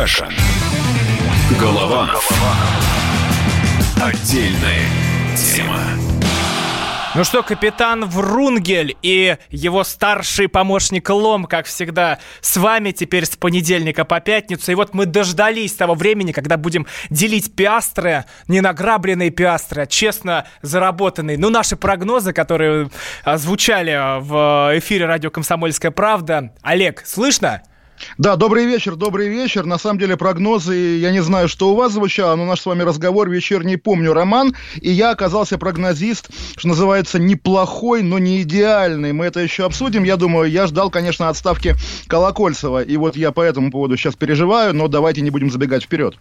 Каша. Голова. Отдельная тема. Ну что, капитан Врунгель и его старший помощник Лом, как всегда, с вами теперь с понедельника по пятницу. И вот мы дождались того времени, когда будем делить пиастры, не награбленные пиастры, а честно заработанные. Ну, наши прогнозы, которые звучали в эфире радио «Комсомольская правда». Олег, слышно? Да, добрый вечер, добрый вечер. На самом деле прогнозы, я не знаю, что у вас звучало, но наш с вами разговор вечерний помню, Роман, и я оказался прогнозист, что называется, неплохой, но не идеальный. Мы это еще обсудим. Я думаю, я ждал, конечно, отставки Колокольцева, и вот я по этому поводу сейчас переживаю, но давайте не будем забегать вперед.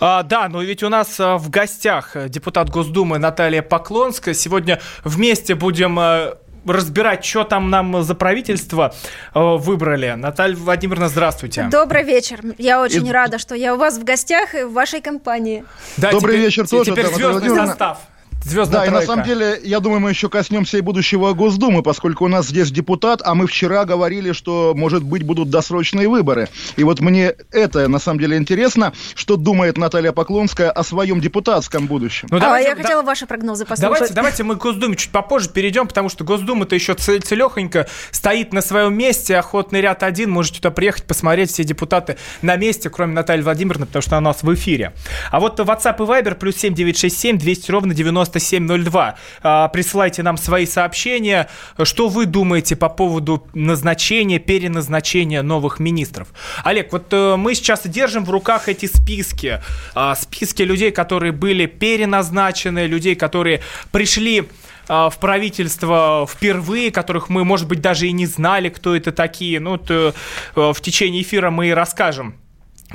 А, да, но ведь у нас а, в гостях депутат Госдумы Наталья Поклонская. Сегодня вместе будем а, разбирать, что там нам за правительство э, выбрали. Наталья Владимировна, здравствуйте. Добрый вечер. Я очень и... рада, что я у вас в гостях и в вашей компании. Да, Добрый теперь, вечер тоже. Теперь звездный состав. Звездная да, тройка. и на самом деле, я думаю, мы еще коснемся и будущего Госдумы, поскольку у нас здесь депутат, а мы вчера говорили, что, может быть, будут досрочные выборы. И вот мне это, на самом деле, интересно, что думает Наталья Поклонская о своем депутатском будущем. Ну, давайте, а, я да, хотела ваши прогнозы послушать. Давайте, давайте мы к Госдуме чуть попозже перейдем, потому что Госдума-то еще целехонько стоит на своем месте, охотный ряд один, можете туда приехать, посмотреть, все депутаты на месте, кроме Натальи Владимировны, потому что она у нас в эфире. А вот WhatsApp и Viber плюс 7967 200 ровно 90 9702. А, присылайте нам свои сообщения. Что вы думаете по поводу назначения, переназначения новых министров? Олег, вот э, мы сейчас держим в руках эти списки. А, списки людей, которые были переназначены, людей, которые пришли а, в правительство впервые, которых мы, может быть, даже и не знали, кто это такие. Ну, то, э, в течение эфира мы и расскажем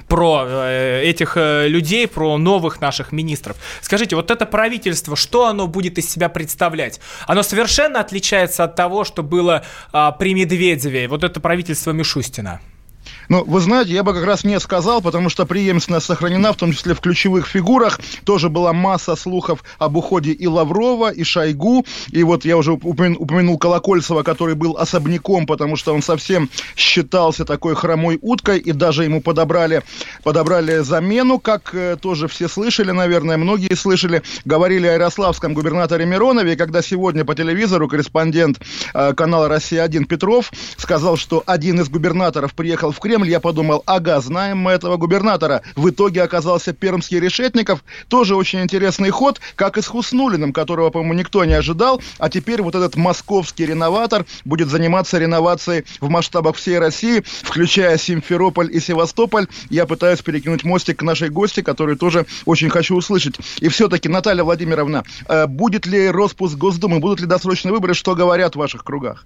про э, этих э, людей, про новых наших министров. Скажите, вот это правительство, что оно будет из себя представлять? Оно совершенно отличается от того, что было а, при Медведеве, вот это правительство Мишустина. Ну, вы знаете, я бы как раз не сказал, потому что преемственность сохранена, в том числе в ключевых фигурах. Тоже была масса слухов об уходе и Лаврова, и Шойгу. И вот я уже упомянул Колокольцева, который был особняком, потому что он совсем считался такой хромой уткой, и даже ему подобрали, подобрали замену, как э, тоже все слышали, наверное, многие слышали. Говорили о ярославском губернаторе Миронове, когда сегодня по телевизору корреспондент э, канала «Россия-1» Петров сказал, что один из губернаторов приехал в Кремль, Кремль, я подумал, ага, знаем мы этого губернатора. В итоге оказался пермский Решетников. Тоже очень интересный ход, как и с Хуснулиным, которого, по-моему, никто не ожидал. А теперь вот этот московский реноватор будет заниматься реновацией в масштабах всей России, включая Симферополь и Севастополь. Я пытаюсь перекинуть мостик к нашей гости, которую тоже очень хочу услышать. И все-таки, Наталья Владимировна, э, будет ли распуск Госдумы, будут ли досрочные выборы, что говорят в ваших кругах?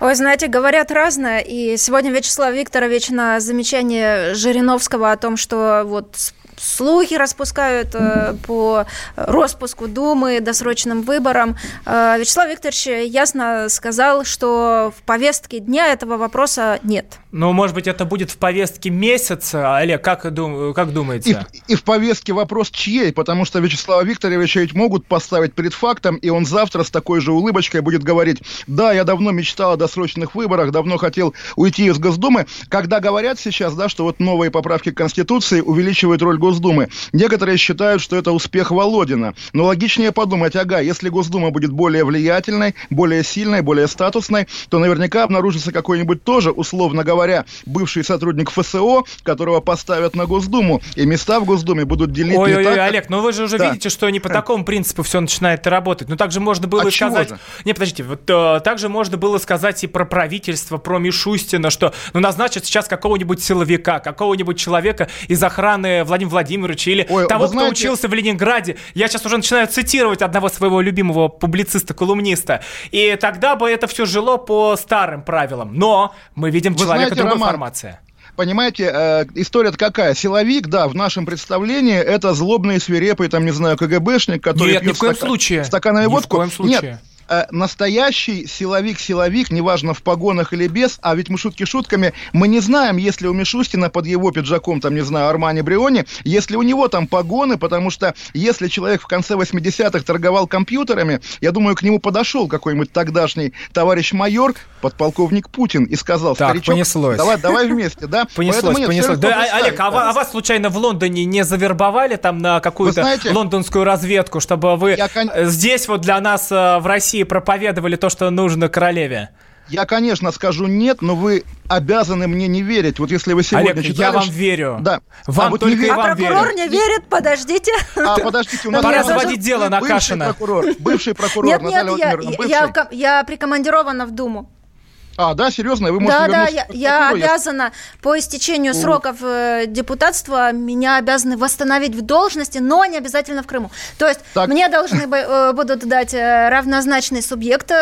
Ой, знаете, говорят разное. И сегодня Вячеслав Викторович на замечание Жириновского о том, что вот слухи распускают э, по распуску Думы, досрочным выборам. Э, Вячеслав Викторович ясно сказал, что в повестке дня этого вопроса нет. Ну, может быть, это будет в повестке месяца. Олег, как, как думаете? И и в повестке вопрос чьей, потому что Вячеслава Викторовича ведь могут поставить перед фактом, и он завтра с такой же улыбочкой будет говорить, да, я давно мечтал о досрочных выборах, давно хотел уйти из Госдумы. Когда говорят сейчас, да, что вот новые поправки к Конституции увеличивают роль Госдумы, некоторые считают, что это успех Володина. Но логичнее подумать, ага, если Госдума будет более влиятельной, более сильной, более статусной, то наверняка обнаружится какой-нибудь тоже, условно говоря, говоря, бывший сотрудник ФСО, которого поставят на Госдуму, и места в Госдуме будут делить ой, ой, так, ой, Олег, ну вы же уже да. видите, что не по такому принципу все начинает работать. Ну также можно было а сказать... Не, подождите, вот э, также можно было сказать и про правительство, про Мишустина, что ну назначат сейчас какого-нибудь силовика, какого-нибудь человека из охраны Владимира Владимировича или ой, того, знаете... кто учился в Ленинграде. Я сейчас уже начинаю цитировать одного своего любимого публициста-колумниста. И тогда бы это все жило по старым правилам. Но мы видим вы человека знаете, другой Роман, формация понимаете, э, история какая? Силовик, да, в нашем представлении это злобный, свирепый, там, не знаю, КГБшник, который Нет, пьет ни в коем стака- случае. стаканами ни водку. В коем случае. Нет, э, настоящий силовик-силовик, неважно в погонах или без, а ведь мы шутки шутками, мы не знаем, если у Мишустина под его пиджаком, там, не знаю, Армани Бриони, если у него там погоны, потому что если человек в конце 80-х торговал компьютерами, я думаю, к нему подошел какой-нибудь тогдашний товарищ майор, подполковник Путин, и сказал, так, старичок, понеслось. давай, давай вместе, да? Понеслось, нет, понеслось. Да, Олег, а, а вас случайно в Лондоне не завербовали там на какую-то лондонскую разведку, чтобы вы я, здесь вот для нас э, в России проповедовали то, что нужно королеве? Я, конечно, скажу нет, но вы обязаны мне не верить. Вот если вы сегодня Олег, читали... я вам верю. Да. Вам а вот только не... А вам прокурор верю. не верит, подождите. А, подождите, у нас... Пора заводить дело на Кашина. Бывший прокурор, бывший прокурор нет, Наталья нет, я, я прикомандирована в Думу. А, да, серьезно? Вы можете Да, да, я, я обязана по истечению У. сроков э, депутатства меня обязаны восстановить в должности, но не обязательно в Крыму. То есть так. мне должны э, будут дать э, равнозначный субъект,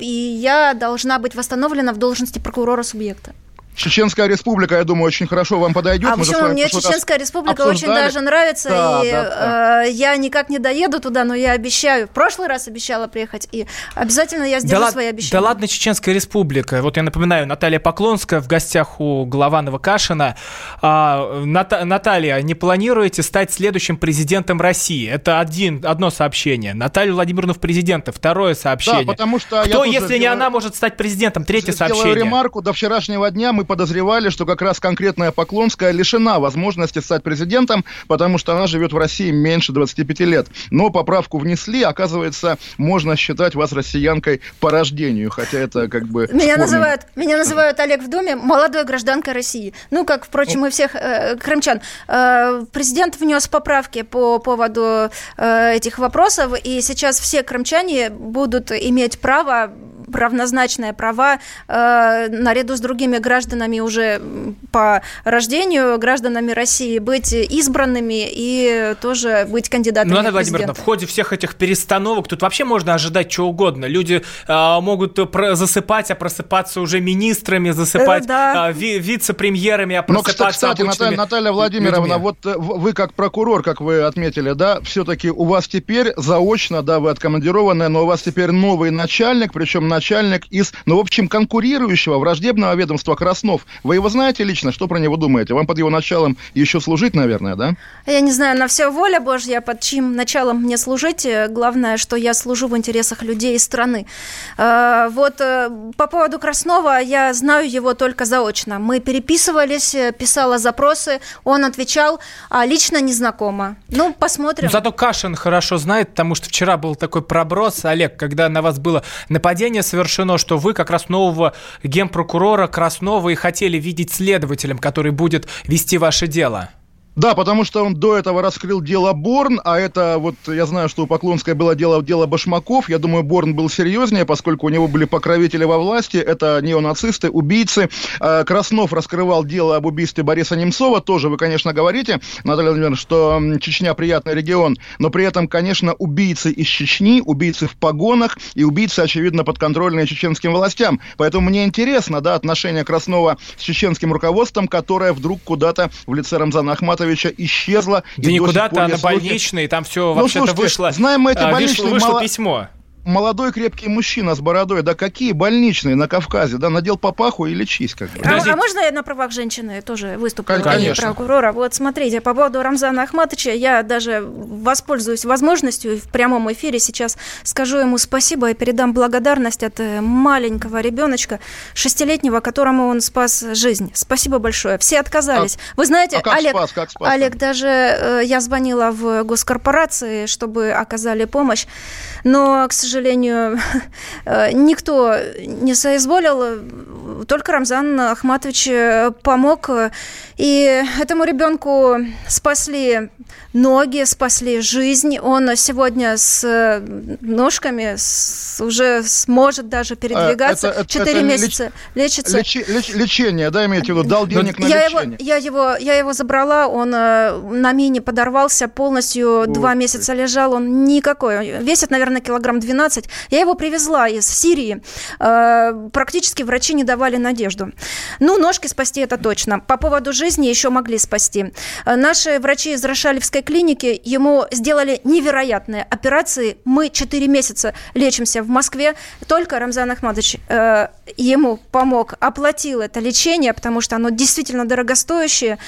и я должна быть восстановлена в должности прокурора субъекта. Чеченская республика, я думаю, очень хорошо вам подойдет. А почему мне Чеченская республика очень даже нравится, да, и да, да. Э, я никак не доеду туда, но я обещаю. В прошлый раз обещала приехать, и обязательно я сдержу да свои обещания. Да ладно, Чеченская республика. Вот я напоминаю, Наталья Поклонская в гостях у Голованова Кашина. А, Ната- Наталья, не планируете стать следующим президентом России? Это один, одно сообщение. Наталья Владимировна в президенты, второе сообщение. Да, потому что Кто, если делаю... не она, может стать президентом? Третье сообщение. ремарку. До вчерашнего дня мы подозревали, что как раз конкретная Поклонская лишена возможности стать президентом, потому что она живет в России меньше 25 лет. Но поправку внесли, оказывается, можно считать вас россиянкой по рождению, хотя это как бы... Меня называют, меня называют Олег в доме молодой гражданкой России. Ну, как, впрочем, и всех э, крымчан. Э, президент внес поправки по поводу э, этих вопросов, и сейчас все крымчане будут иметь право равнозначные права э, наряду с другими гражданами уже по рождению, гражданами России, быть избранными и тоже быть кандидатами ну, Наталья Владимировна, в ходе всех этих перестановок тут вообще можно ожидать чего угодно. Люди э, могут засыпать, а просыпаться уже министрами, засыпать э, да. э, ви- вице-премьерами, а ну, просыпаться Но, кстати, Наталья, Наталья Владимировна, людьми. вот э, вы как прокурор, как вы отметили, да, все-таки у вас теперь заочно, да, вы откомандированная, но у вас теперь новый начальник, причем начальник из, ну, в общем, конкурирующего враждебного ведомства Краснов. Вы его знаете лично? Что про него думаете? Вам под его началом еще служить, наверное, да? Я не знаю, на все воля Божья, под чьим началом мне служить. Главное, что я служу в интересах людей и страны. А, вот э, по поводу Краснова я знаю его только заочно. Мы переписывались, писала запросы, он отвечал, а лично не знакома. Ну, посмотрим. Ну, зато Кашин хорошо знает, потому что вчера был такой проброс, Олег, когда на вас было нападение совершено, что вы как раз нового генпрокурора Краснова и хотели видеть следователем, который будет вести ваше дело. Да, потому что он до этого раскрыл дело Борн, а это вот, я знаю, что у Поклонской было дело, дело Башмаков, я думаю, Борн был серьезнее, поскольку у него были покровители во власти, это неонацисты, убийцы. А, Краснов раскрывал дело об убийстве Бориса Немцова, тоже вы, конечно, говорите, Наталья Владимировна, что Чечня приятный регион, но при этом, конечно, убийцы из Чечни, убийцы в погонах и убийцы, очевидно, подконтрольные чеченским властям. Поэтому мне интересно, да, отношение Краснова с чеченским руководством, которое вдруг куда-то в лице Рамзана Ахматова Ахматовича исчезла. Да никуда-то, она больничная, и там все ну, вообще-то вышло. Знаем мы эти а, больничные... Вышло, вышло письмо молодой крепкий мужчина с бородой, да какие больничные на Кавказе, да, надел папаху и лечись как бы. А, а можно я на правах женщины тоже выступлю? Конечно. Прокурора. Вот смотрите, по поводу Рамзана Ахматовича, я даже воспользуюсь возможностью в прямом эфире сейчас скажу ему спасибо и передам благодарность от э, маленького ребеночка, шестилетнего, которому он спас жизнь. Спасибо большое. Все отказались. А, Вы знаете, а как Олег, спас, как спас, Олег, даже э, я звонила в госкорпорации, чтобы оказали помощь, но, к сожалению, сожалению, э, никто не соизволил, только Рамзан Ахматович э, помог. И этому ребенку спасли ноги, спасли жизнь. Он сегодня с ножками с, уже сможет даже передвигаться. Четыре месяца леч, лечится. Лечи, леч, лечение, да, имеете в виду? Дал денег на я лечение. Его, я, его, я его забрала, он э, на мине подорвался полностью, Ух два месяца лежал, он никакой. Весит, наверное, килограмм 12. Я его привезла из Сирии. Э, практически врачи не давали надежду. Ну, ножки спасти это точно. По поводу жизни еще могли спасти. Э, наши врачи из Рошалевской клиники ему сделали невероятные операции. Мы 4 месяца лечимся в Москве. Только Рамзан Ахмадович э, ему помог, оплатил это лечение, потому что оно действительно дорогостоящее.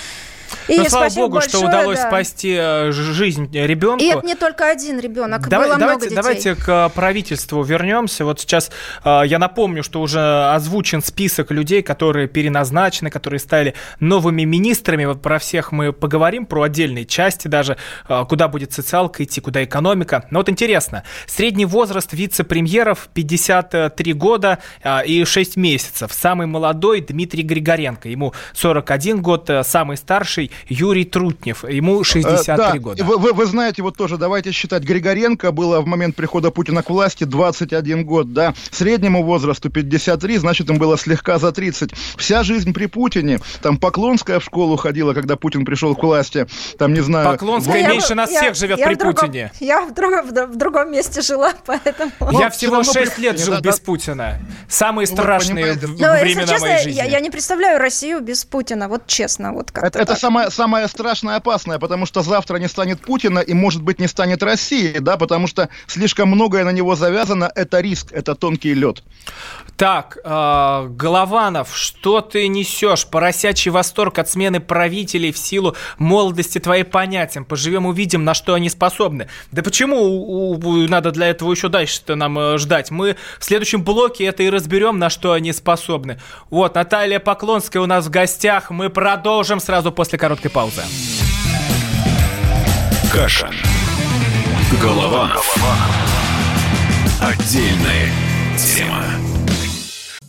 И ну, слава богу, большое, что удалось да. спасти э, жизнь ребенку. И это не только один ребенок, Давай, было давайте, много детей. Давайте к правительству вернемся. Вот сейчас э, я напомню, что уже озвучен список людей, которые переназначены, которые стали новыми министрами. Вот про всех мы поговорим, про отдельные части даже, э, куда будет социалка идти, куда экономика. Но вот интересно, средний возраст вице-премьеров 53 года и 6 месяцев. Самый молодой Дмитрий Григоренко, ему 41 год, самый старший старший Юрий Трутнев. Ему 63 э, да. года. Вы, вы, вы знаете, вот тоже давайте считать, Григоренко было в момент прихода Путина к власти 21 год, да, среднему возрасту 53, значит, им было слегка за 30. Вся жизнь при Путине, там Поклонская в школу ходила, когда Путин пришел к власти, там, не знаю... Поклонская вот. меньше я, нас я, всех живет я при в другом, Путине. Я в, друг, в, в другом месте жила, поэтому... Я всего 6 лет жил да, без да. Путина. Самые ну, страшные в, Но, времена честно, моей жизни. Я, я не представляю Россию без Путина, вот честно. Вот это, это самое, самое страшное опасное, потому что завтра не станет Путина и, может быть, не станет России, да, потому что слишком многое на него завязано. Это риск, это тонкий лед. Так, э, Голованов, что ты несешь? Поросячий восторг от смены правителей в силу молодости твоей понятиям. Поживем, увидим, на что они способны. Да почему у, у, надо для этого еще дальше-то нам э, ждать? Мы в следующем блоке это и разберем, на что они способны. Вот, Наталья Поклонская у нас в гостях. Мы продолжим сразу после короткой паузы. Каша. Голованов. Отдельная тема.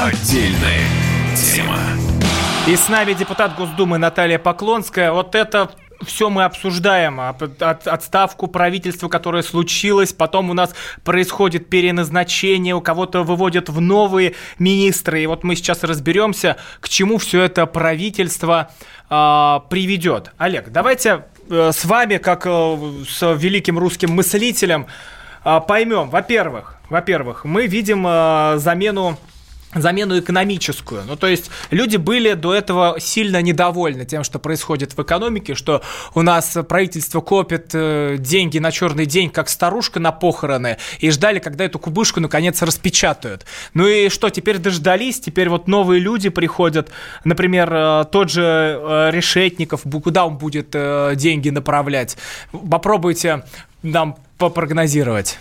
Отдельная тема. И с нами депутат Госдумы Наталья Поклонская. Вот это все мы обсуждаем, а, от, отставку правительства, которое случилось, потом у нас происходит переназначение, у кого-то выводят в новые министры, и вот мы сейчас разберемся, к чему все это правительство э, приведет. Олег, давайте э, с вами, как э, с великим русским мыслителем, а, поймем, во-первых, во-первых, мы видим а, замену замену экономическую. Ну, то есть люди были до этого сильно недовольны тем, что происходит в экономике, что у нас правительство копит э, деньги на черный день, как старушка на похороны, и ждали, когда эту кубышку наконец распечатают. Ну и что, теперь дождались, теперь вот новые люди приходят, например, э, тот же э, Решетников, куда он будет деньги направлять? Попробуйте нам попрогнозировать.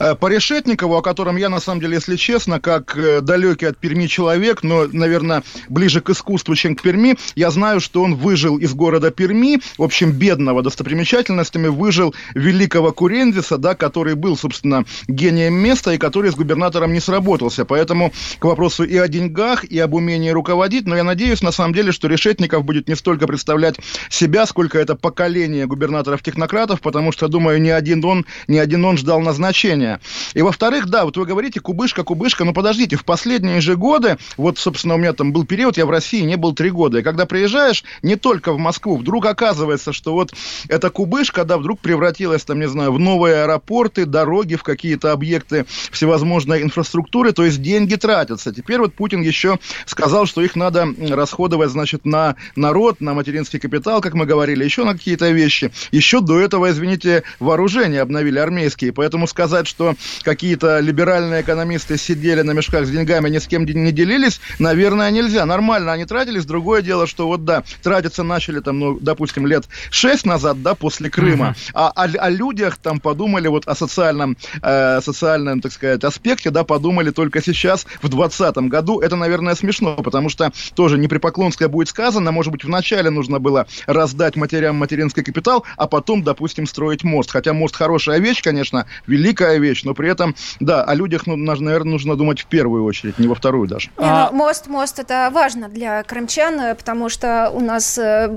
Э, по Решетникову, о котором я, на самом деле, если честно, как э, далекий от Перми человек, но, наверное, ближе к искусству, чем к Перми, я знаю, что он выжил из города Перми, в общем, бедного достопримечательностями, выжил великого Курензиса, да, который был, собственно, гением места и который с губернатором не сработался. Поэтому к вопросу и о деньгах, и об умении руководить, но я надеюсь, на самом деле, что Решетников будет не столько представлять себя, сколько это поколение губернаторов-технократов, потому что, думаю, ни один он, ни один он ждал назначения движения. И во-вторых, да, вот вы говорите, кубышка, кубышка, но подождите, в последние же годы, вот, собственно, у меня там был период, я в России не был три года, и когда приезжаешь не только в Москву, вдруг оказывается, что вот эта кубышка, да, вдруг превратилась, там, не знаю, в новые аэропорты, дороги, в какие-то объекты всевозможной инфраструктуры, то есть деньги тратятся. Теперь вот Путин еще сказал, что их надо расходовать, значит, на народ, на материнский капитал, как мы говорили, еще на какие-то вещи. Еще до этого, извините, вооружение обновили армейские, поэтому сказать, что что какие-то либеральные экономисты сидели на мешках с деньгами, ни с кем не делились, наверное, нельзя. Нормально они тратились. Другое дело, что вот да, тратиться начали там, ну, допустим, лет шесть назад, да, после Крыма. Uh-huh. А о, о людях там подумали вот о социальном, э, социальном, так сказать, аспекте, да, подумали только сейчас, в 2020 году. Это, наверное, смешно, потому что тоже не при Поклонское будет сказано, может быть, вначале нужно было раздать матерям материнский капитал, а потом, допустим, строить мост. Хотя мост хорошая вещь, конечно, великая вещь, но при этом, да, о людях, ну, наверное, нужно думать в первую очередь, не во вторую даже. Не, ну, а... мост, мост это важно для крымчан, э, потому что у нас э,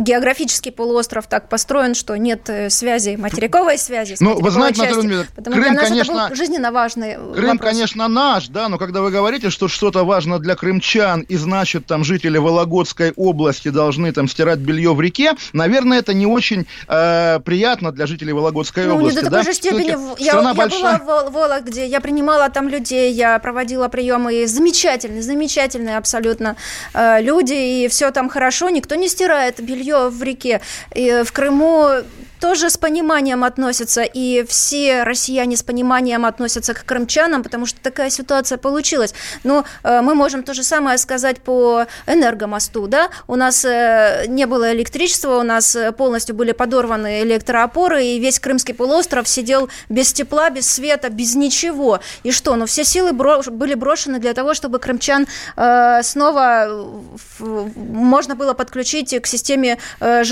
географический полуостров так построен, что нет э, связи, материковой связи. Ну, вы знаете, Наталья Крым, конечно, жизненно важный Крым, вопрос. конечно, наш, да, но когда вы говорите, что что-то важно для крымчан, и значит, там жители Вологодской области должны там стирать белье в реке, наверное, это не очень э, приятно для жителей Вологодской ну, области. Не до такой да? же степени. Я, я. Была в Вологде, я принимала там людей, я проводила приемы, и замечательные, замечательные абсолютно э, люди, и все там хорошо, никто не стирает белье в реке. И в Крыму тоже с пониманием относятся, и все россияне с пониманием относятся к крымчанам, потому что такая ситуация получилась. Но э, мы можем то же самое сказать по энергомосту, да, у нас э, не было электричества, у нас э, полностью были подорваны электроопоры, и весь Крымский полуостров сидел без тепла, без света, без ничего. И что, ну все силы бро были брошены для того, чтобы крымчан э, снова можно было подключить к системе, э,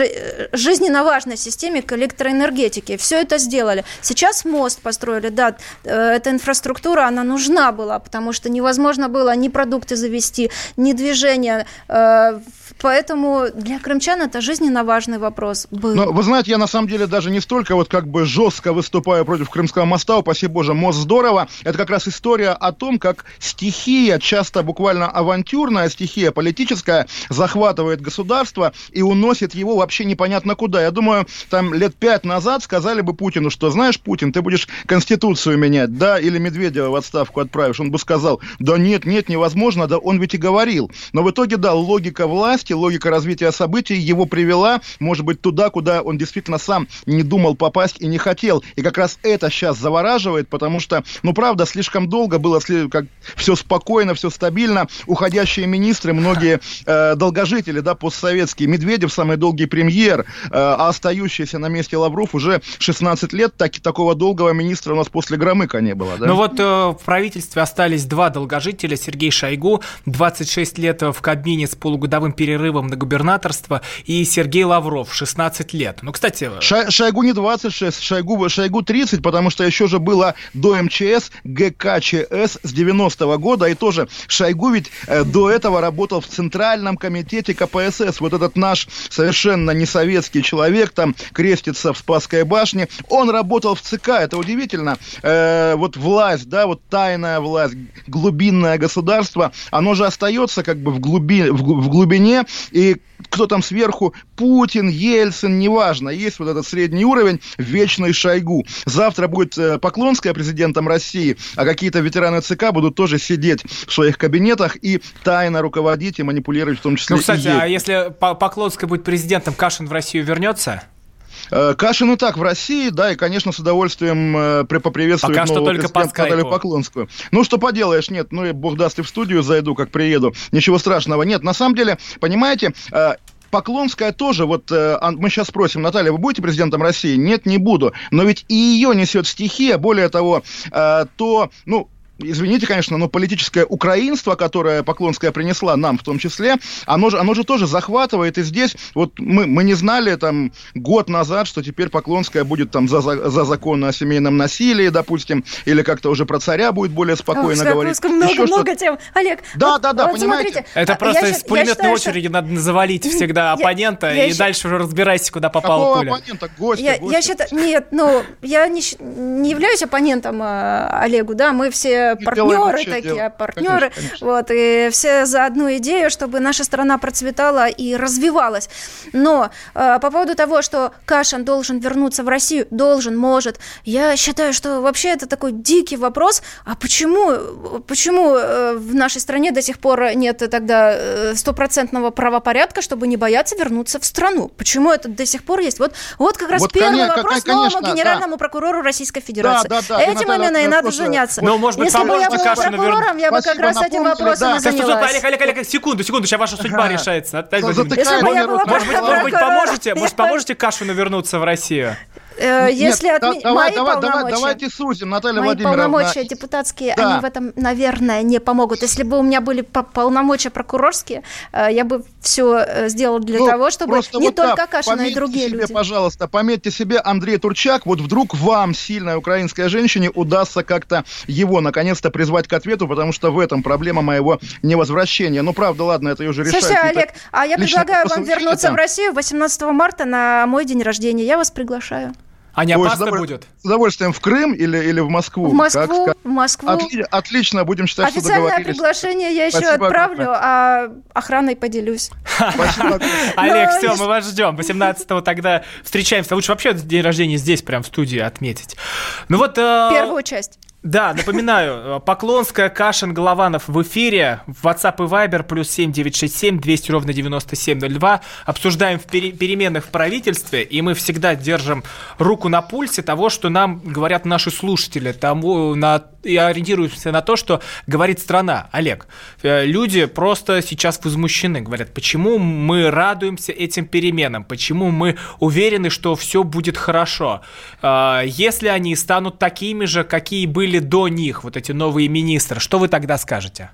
жизненно важной системе, к электроэнергетики. Все это сделали. Сейчас мост построили, да, э, эта инфраструктура, она нужна была, потому что невозможно было ни продукты завести, ни движение э, Поэтому для крымчан это жизненно важный вопрос был. Но, вы знаете, я на самом деле даже не столько вот как бы жестко выступаю против Крымского моста, упаси боже, мост здорово. Это как раз история о том, как стихия, часто буквально авантюрная стихия политическая, захватывает государство и уносит его вообще непонятно куда. Я думаю, там лет пять назад сказали бы Путину, что, знаешь, Путин, ты будешь Конституцию менять, да, или Медведева в отставку отправишь. Он бы сказал, да нет, нет, невозможно, да он ведь и говорил. Но в итоге, да, логика власти власти, логика развития событий его привела, может быть, туда, куда он действительно сам не думал попасть и не хотел. И как раз это сейчас завораживает, потому что, ну, правда, слишком долго было как все спокойно, все стабильно. Уходящие министры, многие э, долгожители, да, постсоветские. Медведев самый долгий премьер, э, а остающийся на месте Лавров уже 16 лет. Так, такого долгого министра у нас после Громыка не было. Да? Ну вот э, в правительстве остались два долгожителя. Сергей Шойгу, 26 лет в Кабмине с полугодовым перерывом перерывом на губернаторство, и Сергей Лавров, 16 лет. Ну, кстати... Шай, Шойгу не 26, Шойгу, Шойгу 30, потому что еще же было до МЧС ГКЧС с 90-го года, и тоже Шойгу ведь э, до этого работал в Центральном комитете КПСС. Вот этот наш совершенно не советский человек, там крестится в Спасской башне, он работал в ЦК, это удивительно. Э, вот власть, да, вот тайная власть, глубинное государство, оно же остается как бы в, глуби, в, в глубине, и кто там сверху, Путин, Ельцин, неважно, есть вот этот средний уровень, вечный Шойгу. Завтра будет э, Поклонская президентом России, а какие-то ветераны ЦК будут тоже сидеть в своих кабинетах и тайно руководить и манипулировать в том числе Ну, кстати, а если Поклонская будет президентом, Кашин в Россию вернется? Э, Кашин и так в России, да, и, конечно, с удовольствием э, поприветствует Пока что только по Наталью Поклонскую. Ну, что поделаешь, нет, ну, и бог даст, и в студию зайду, как приеду. Ничего страшного. Нет, на самом деле, понимаете, э, Поклонская тоже, вот э, мы сейчас спросим, Наталья, вы будете президентом России? Нет, не буду. Но ведь и ее несет стихия, более того, э, то, ну, извините, конечно, но политическое украинство, которое Поклонская принесла нам в том числе, оно же, оно же тоже захватывает. И здесь вот мы, мы не знали там год назад, что теперь Поклонская будет там за, за, за закон о семейном насилии, допустим, или как-то уже про царя будет более спокойно О, говорить. Много-много тем. Олег, да, вот, да, да, вот понимаете? Смотрите, Это просто я, из пулеметной очереди что... надо завалить всегда оппонента я, и я дальше уже разбирайся, куда попала Какого пуля. оппонента? Гостя, я, гостя. я считаю, нет, ну, я не, не являюсь оппонентом э, Олегу, да, мы все партнеры такие, партнеры. Вот, и все за одну идею, чтобы наша страна процветала и развивалась. Но э, по поводу того, что Кашин должен вернуться в Россию, должен, может, я считаю, что вообще это такой дикий вопрос. А почему, почему э, в нашей стране до сих пор нет тогда э, стопроцентного правопорядка, чтобы не бояться вернуться в страну? Почему это до сих пор есть? Вот, вот как раз вот, первый конечно, вопрос конечно, новому генеральному да. прокурору Российской Федерации. Да, да, да, Этим именно и надо заняться. Ну, может быть, Если бы я была прокурором, я бы как раз этим вопросом и занялась. Олег, Олег, Олег, секунду, секунду, сейчас ваша судьба решается. Может быть, поможете, может, поможете Кашину вернуться в Россию? Э, если Нет, отме... давай, мои давай, полномочия, давай, давайте сузим, Наталья мои Владимировна. полномочия депутатские, да. они в этом, наверное, не помогут. Если бы у меня были полномочия прокурорские, э, я бы все э, сделала для ну, того, чтобы не вот только так, Кашина, и другие себе, люди. пожалуйста, пометьте себе Андрей Турчак, вот вдруг вам, сильной украинской женщине, удастся как-то его наконец-то призвать к ответу, потому что в этом проблема моего невозвращения. Ну, правда, ладно, это уже решает. Слушайте, Олег, а я предлагаю вам вернуться там. в Россию 18 марта на мой день рождения. Я вас приглашаю. А не опасно Ой, будет? С удовольствием в Крым или, или в Москву? В Москву, как, в Москву. Отли, отлично, будем считать, Официальное что приглашение я еще Спасибо отправлю, огромное. а охраной поделюсь. Олег, все, мы вас ждем. 18-го тогда встречаемся. Лучше вообще день рождения здесь, прям в студии отметить. Ну вот... Э, Первую часть. Да, напоминаю, э, Поклонская, Кашин, Голованов в эфире. В WhatsApp и Viber плюс 7967 200 ровно 9702. Обсуждаем в пере- переменах в правительстве, и мы всегда держим руку на пульсе того, что нам говорят наши слушатели, тому, на, и ориентируемся на то, что говорит страна. Олег, э, люди просто сейчас возмущены, говорят, почему мы радуемся этим переменам, почему мы уверены, что все будет хорошо. Э, если они станут такими же, какие были до них, вот эти новые министры, что вы тогда скажете?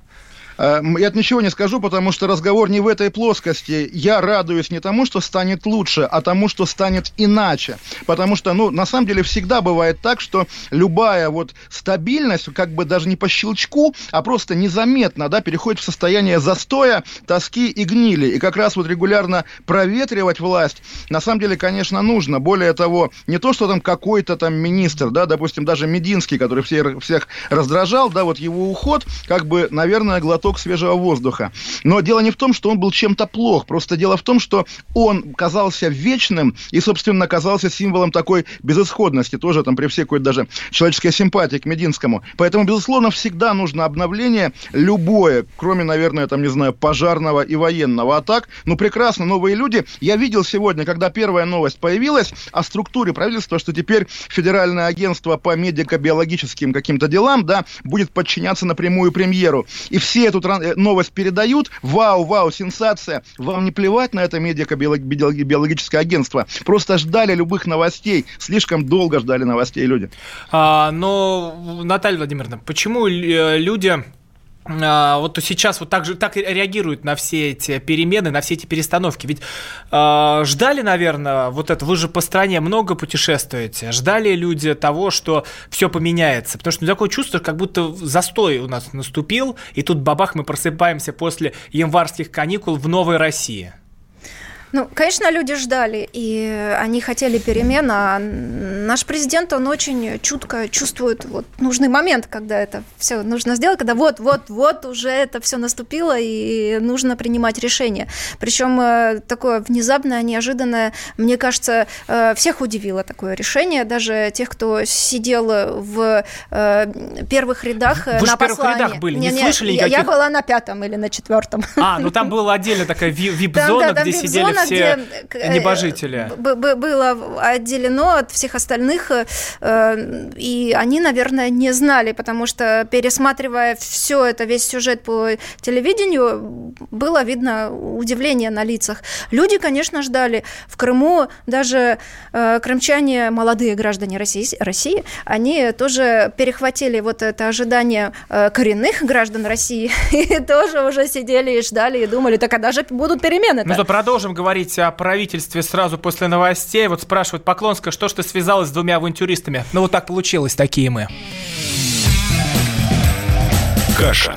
Э, я ничего не скажу, потому что разговор не в этой плоскости. Я радуюсь не тому, что станет лучше, а тому, что станет иначе. Потому что, ну, на самом деле всегда бывает так, что любая вот стабильность, как бы даже не по щелчку, а просто незаметно, да, переходит в состояние застоя, тоски и гнили. И как раз вот регулярно проветривать власть, на самом деле, конечно, нужно. Более того, не то, что там какой-то там министр, да, допустим, даже Мединский, который все, всех раздражал, да, вот его уход, как бы, наверное, глоток глоток свежего воздуха. Но дело не в том, что он был чем-то плох. Просто дело в том, что он казался вечным и, собственно, казался символом такой безысходности. Тоже там при всей какой-то даже человеческой симпатии к Мединскому. Поэтому, безусловно, всегда нужно обновление любое, кроме, наверное, там, не знаю, пожарного и военного. А так, ну, прекрасно, новые люди. Я видел сегодня, когда первая новость появилась о структуре правительства, что теперь Федеральное агентство по медико-биологическим каким-то делам, да, будет подчиняться напрямую премьеру. И все эту э, новость передают, вау, вау, сенсация, вам не плевать на это медико-биологическое агентство, просто ждали любых новостей, слишком долго ждали новостей люди. А, но, Наталья Владимировна, почему э, люди вот сейчас вот так же так реагируют на все эти перемены, на все эти перестановки. Ведь э, ждали, наверное, вот это. Вы же по стране много путешествуете. Ждали люди того, что все поменяется, потому что ну, такое чувство, как будто застой у нас наступил, и тут бабах мы просыпаемся после январских каникул в новой России. Ну, конечно, люди ждали, и они хотели перемен, а наш президент, он очень чутко чувствует вот нужный момент, когда это все нужно сделать, когда вот-вот-вот уже это все наступило, и нужно принимать решение. Причем э, такое внезапное, неожиданное, мне кажется, э, всех удивило такое решение, даже тех, кто сидел в э, первых рядах Вы на в первых рядах были, не, не слышали никаких... Я была на пятом или на четвертом. А, ну там была отдельно такая вип-зона, где сидели все где, э, небожители. Было отделено от всех остальных, э, и они, наверное, не знали, потому что пересматривая все это, весь сюжет по телевидению, было видно удивление на лицах. Люди, конечно, ждали. В Крыму даже э, крымчане, молодые граждане России, России, они тоже перехватили вот это ожидание коренных граждан России и тоже уже сидели и ждали и думали, так когда же будут перемены -то? Ну то продолжим говорить о правительстве сразу после новостей. Вот спрашивают Поклонска, что ж ты связалась с двумя авантюристами? Ну вот так получилось, такие мы. Каша.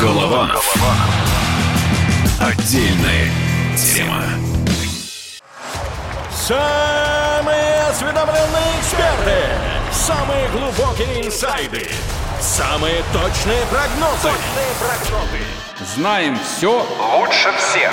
Голова. Отдельная тема. Самые осведомленные эксперты. Самые глубокие инсайды Самые точные прогнозы. Точные прогнозы. Знаем все лучше всех.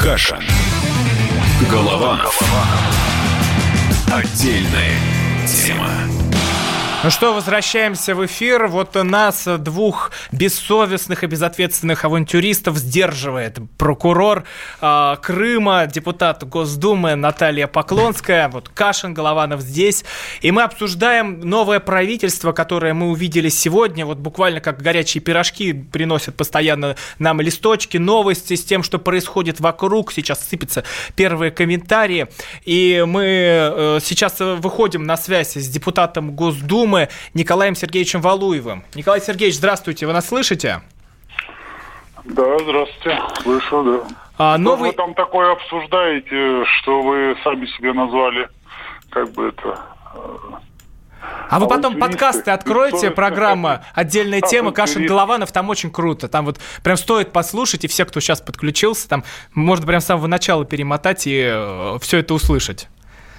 Каша. Голованов. Отдельная тема. Ну что, возвращаемся в эфир. Вот нас, двух бессовестных и безответственных авантюристов, сдерживает прокурор э, Крыма, депутат Госдумы Наталья Поклонская. Вот Кашин, Голованов здесь. И мы обсуждаем новое правительство, которое мы увидели сегодня. Вот буквально как горячие пирожки приносят постоянно нам листочки, новости с тем, что происходит вокруг. Сейчас сыпятся первые комментарии. И мы э, сейчас выходим на связь с депутатом Госдумы Думы Николаем Сергеевичем Валуевым. Николай Сергеевич, здравствуйте, вы нас слышите? Да, здравствуйте, слышу, да. А, новый... Что вы там такое обсуждаете, что вы сами себе назвали, как бы это... А вы потом подкасты откроете, программа «Отдельная тема» Кашин Голованов, там очень круто. Там вот прям стоит послушать, и все, кто сейчас подключился, там можно прям с самого начала перемотать и э, все это услышать.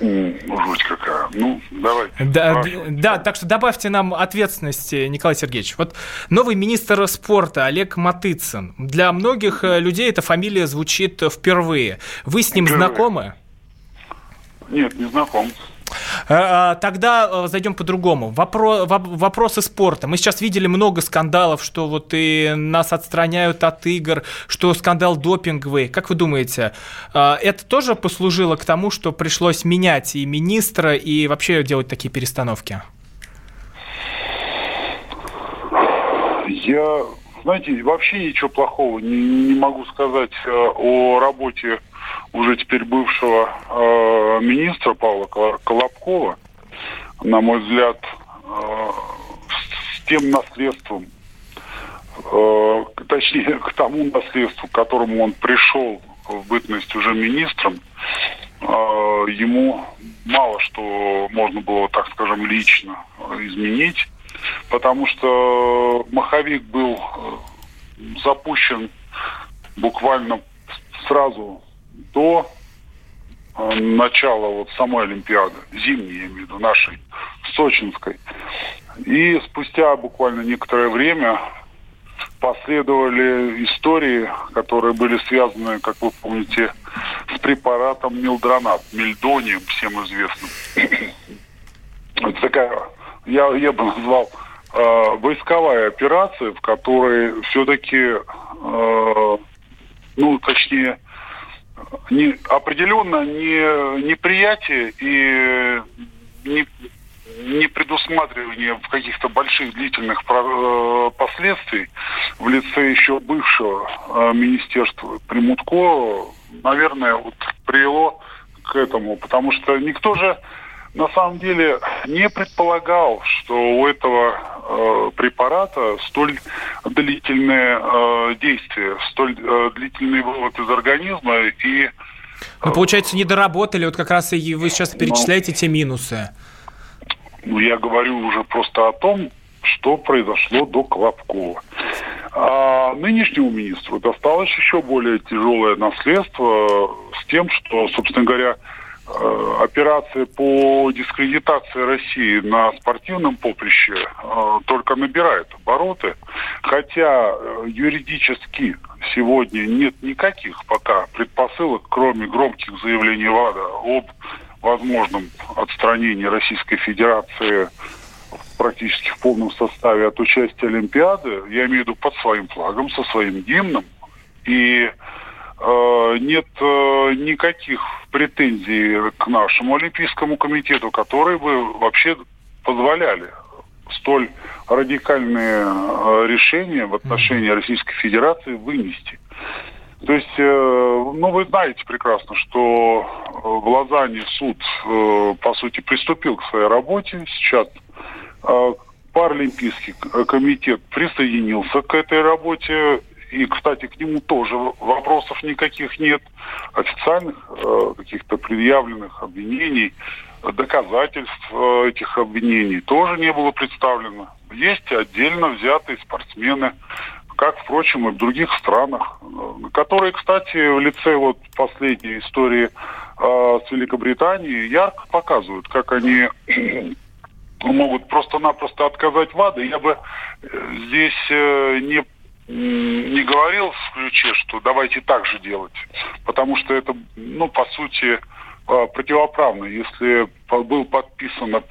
Жуть какая. Ну, давайте. Да, да, так что добавьте нам ответственности, Николай Сергеевич. Вот новый министр спорта Олег Матыцын. Для многих э, людей эта фамилия звучит впервые. Вы с ним впервые. знакомы? Нет, не знаком. Э, э, тогда э, зайдем по-другому. Вопро вопросы спорта. Мы сейчас видели много скандалов, что вот и нас отстраняют от игр, что скандал допинговый. Как вы думаете, это тоже послужило к тому, что пришлось менять и министра, и вообще делать такие перестановки? Я, знаете, вообще ничего плохого не, не могу сказать о работе уже теперь бывшего э, министра Павла Колобкова, на мой взгляд, э, с тем наследством, э, точнее, к тому наследству, к которому он пришел в бытность уже министром, э, ему мало что можно было, так скажем, лично изменить, потому что маховик был э, запущен буквально сразу до э, начала вот самой Олимпиады, зимней, я имею в виду, нашей, сочинской. И спустя буквально некоторое время последовали истории, которые были связаны, как вы помните, с препаратом милдронат, мельдонием, всем известным. Это такая, я, я бы назвал, э, войсковая операция, в которой все-таки, э, ну, точнее, не, определенно не, неприятие и не, не предусматривание каких-то больших длительных э, последствий в лице еще бывшего э, министерства. Примутко, наверное, вот привело к этому, потому что никто же на самом деле не предполагал, что у этого э, препарата столь длительное э, действие, столь э, длительный вывод из организма и... Ну, получается, не доработали, вот как раз и вы сейчас ну, перечисляете ну, те минусы. Ну, я говорю уже просто о том, что произошло до Колобкова. А нынешнему министру досталось еще более тяжелое наследство с тем, что, собственно говоря, Э, операция по дискредитации России на спортивном поприще э, только набирает обороты, хотя э, юридически сегодня нет никаких пока предпосылок, кроме громких заявлений ВАДА об возможном отстранении Российской Федерации практически в полном составе от участия Олимпиады, я имею в виду под своим флагом, со своим гимном. И нет э, никаких претензий к нашему Олимпийскому комитету, которые бы вообще позволяли столь радикальные э, решения в отношении Российской Федерации вынести. То есть, ну, вы знаете прекрасно, что в Лозанне суд, по сути, приступил к своей работе. Сейчас Паралимпийский комитет присоединился к этой работе. И, кстати, к нему тоже вопросов никаких нет. Официальных э, каких-то предъявленных обвинений, доказательств э, этих обвинений тоже не было представлено. Есть отдельно взятые спортсмены, как, впрочем, и в других странах, э, которые, кстати, в лице вот последней истории э, с Великобританией ярко показывают, как они могут просто-напросто отказать ВАДА. Я бы э, здесь э, не не говорил в ключе, что давайте так же делать, потому что это, ну, по сути, э, противоправно. Если был подписан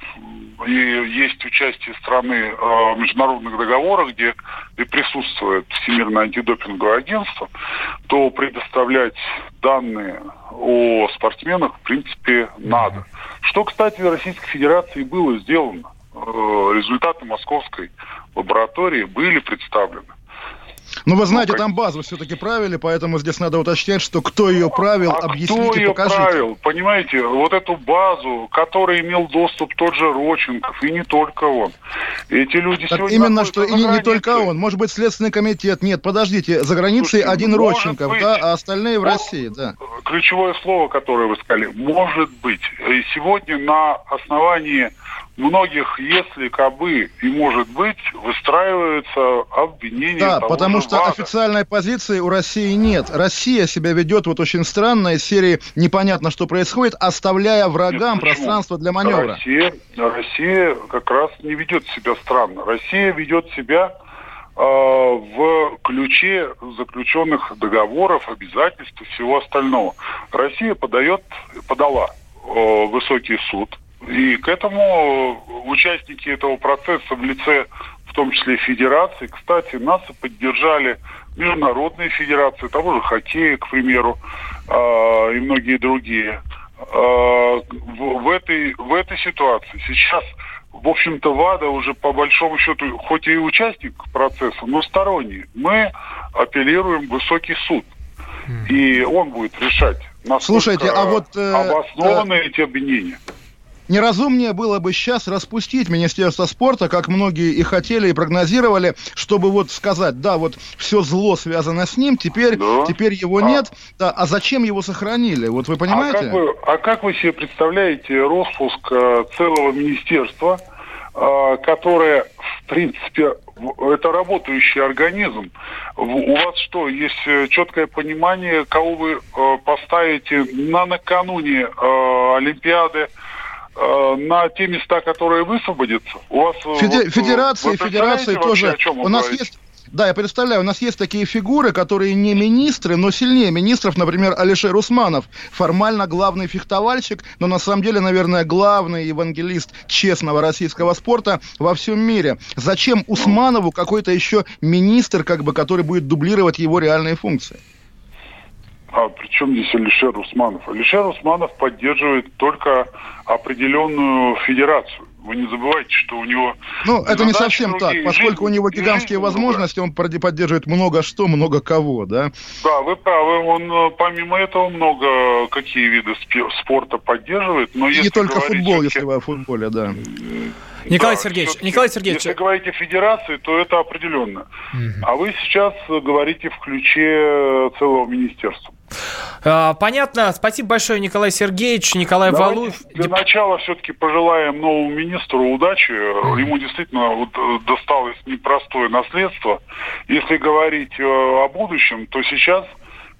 и есть участие страны в международных договорах, где, где присутствует Всемирное антидопинговое агентство, то предоставлять данные о спортсменах, в принципе, надо. Что, кстати, в Российской Федерации было сделано. Э, результаты московской лаборатории были представлены. Ну, вы знаете, ну, там базу все-таки правили, поэтому здесь надо уточнять, что кто ее правил, а объясните, кто ее покажите. правил? Понимаете, вот эту базу, которой имел доступ тот же Роченков, и не только он. Эти люди так сегодня именно что и не, не только он. Может быть, Следственный комитет. Нет, подождите, за границей Слушайте, один Роченков, быть, да, а остальные в России, да. Ключевое слово, которое вы сказали, может быть. И сегодня на основании многих если кабы и может быть выстраивается обвинение. Да, потому что ВАДА. официальной позиции у России нет. Россия себя ведет вот очень странно из серии непонятно, что происходит, оставляя врагам нет, пространство для маневра. Россия, Россия как раз не ведет себя странно. Россия ведет себя э, в ключе заключенных договоров, обязательств и всего остального. Россия подает, подала э, высокий суд и к этому участники этого процесса в лице, в том числе федерации, кстати, нас поддержали международные федерации, того же хоккея, к примеру, э, и многие другие. Э, в, в, этой, в этой ситуации сейчас, в общем-то, ВАДА уже по большому счету, хоть и участник процесса, но сторонний. Мы апеллируем в высокий суд. И он будет решать, насколько Слушайте, а вот, э, обоснованы э, эти обвинения. Неразумнее было бы сейчас распустить Министерство спорта, как многие и хотели, и прогнозировали, чтобы вот сказать, да, вот все зло связано с ним, теперь, да. теперь его а. нет. Да, а зачем его сохранили? Вот вы понимаете? А как вы, а как вы себе представляете распуск э, целого министерства, э, которое, в принципе, это работающий организм. У вас что, есть э, четкое понимание, кого вы э, поставите на накануне э, Олимпиады, на те места, которые высвободятся. У вас э, Феде- вот, федерации, федерации тоже. У нас говорите? есть да, я представляю, у нас есть такие фигуры, которые не министры, но сильнее министров, например, Алишер Усманов, формально главный фехтовальщик, но на самом деле, наверное, главный евангелист честного российского спорта во всем мире. Зачем Усманову какой-то еще министр, как бы, который будет дублировать его реальные функции? А при чем здесь Алишер Усманов? Алишер Усманов поддерживает только определенную федерацию. Вы не забывайте, что у него... Ну, это не совсем так, поскольку жизнь, у него гигантские возможности, он поддерживает много что, много кого, да? Да, вы правы. Он э, помимо этого много какие виды спорта поддерживает. Но И не только футбол, если вы о футболе, да. Николай да, Сергеевич, Николай Сергеевич. Если говорите федерации, то это определенно. Угу. А вы сейчас говорите в ключе целого министерства. А, понятно. Спасибо большое, Николай Сергеевич, Николай Давайте Валуев. Для начала все-таки пожелаем новому министру удачи. Ему действительно вот э, досталось непростое наследство. Если говорить э, о будущем, то сейчас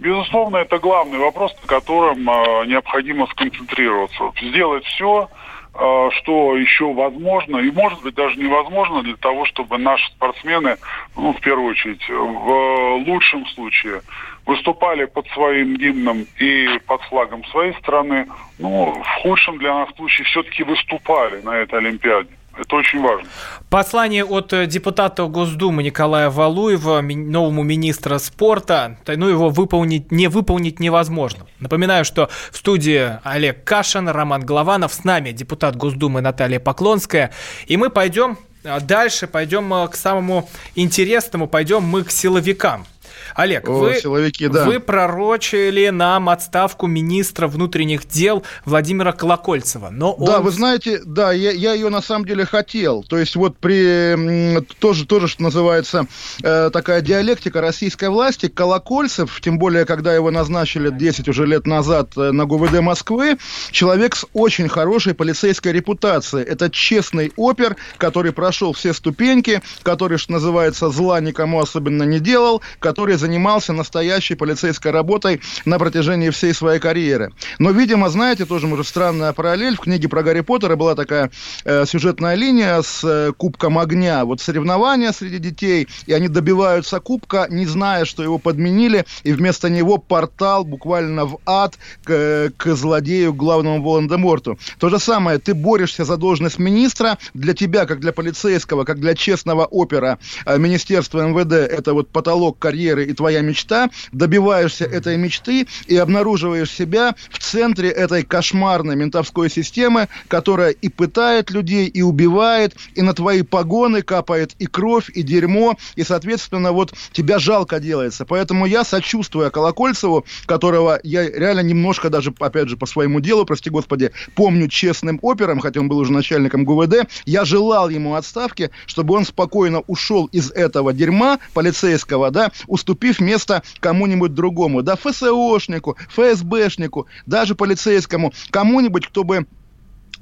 Безусловно, это главный вопрос, на котором э, необходимо сконцентрироваться. Сделать все, э, что еще возможно, и может быть даже невозможно для того, чтобы наши спортсмены, ну, в первую очередь, в лучшем случае выступали под своим гимном и под флагом своей страны, ну, в худшем для нас случае все-таки выступали на этой Олимпиаде. Это очень важно. Послание от э, депутата Госдумы Николая Валуева, новому министра спорта. Ну, его выполнить, не выполнить невозможно. Напоминаю, что в студии Олег Кашин, Роман Голованов, с нами депутат Госдумы Наталья Поклонская. И мы пойдем э, дальше, пойдем э, к самому интересному, пойдем мы к силовикам. Олег, О, вы, силовики, да. вы пророчили нам отставку министра внутренних дел Владимира Колокольцева. Но он... Да, вы знаете, да, я, я ее на самом деле хотел. То есть вот при тоже, тоже что называется, э, такая диалектика российской власти, Колокольцев, тем более, когда его назначили 10 уже лет назад э, на ГУВД Москвы, человек с очень хорошей полицейской репутацией. Это честный опер, который прошел все ступеньки, который, что называется, зла никому особенно не делал, который занимался настоящей полицейской работой на протяжении всей своей карьеры. Но, видимо, знаете, тоже, может, странная параллель. В книге про Гарри Поттера была такая э, сюжетная линия с э, Кубком Огня. Вот соревнования среди детей, и они добиваются Кубка, не зная, что его подменили, и вместо него портал буквально в ад к, к злодею, главному Волан-де-Морту. То же самое, ты борешься за должность министра, для тебя, как для полицейского, как для честного опера, э, Министерство МВД, это вот потолок карьеры и твоя мечта, добиваешься этой мечты и обнаруживаешь себя в центре этой кошмарной ментовской системы, которая и пытает людей, и убивает, и на твои погоны капает и кровь, и дерьмо, и, соответственно, вот тебя жалко делается. Поэтому я, сочувствуя Колокольцеву, которого я реально немножко даже, опять же, по своему делу, прости господи, помню честным опером, хотя он был уже начальником ГУВД, я желал ему отставки, чтобы он спокойно ушел из этого дерьма полицейского, да, уступив место кому-нибудь другому, да, ФСОшнику, ФСБшнику, даже полицейскому, кому-нибудь, кто бы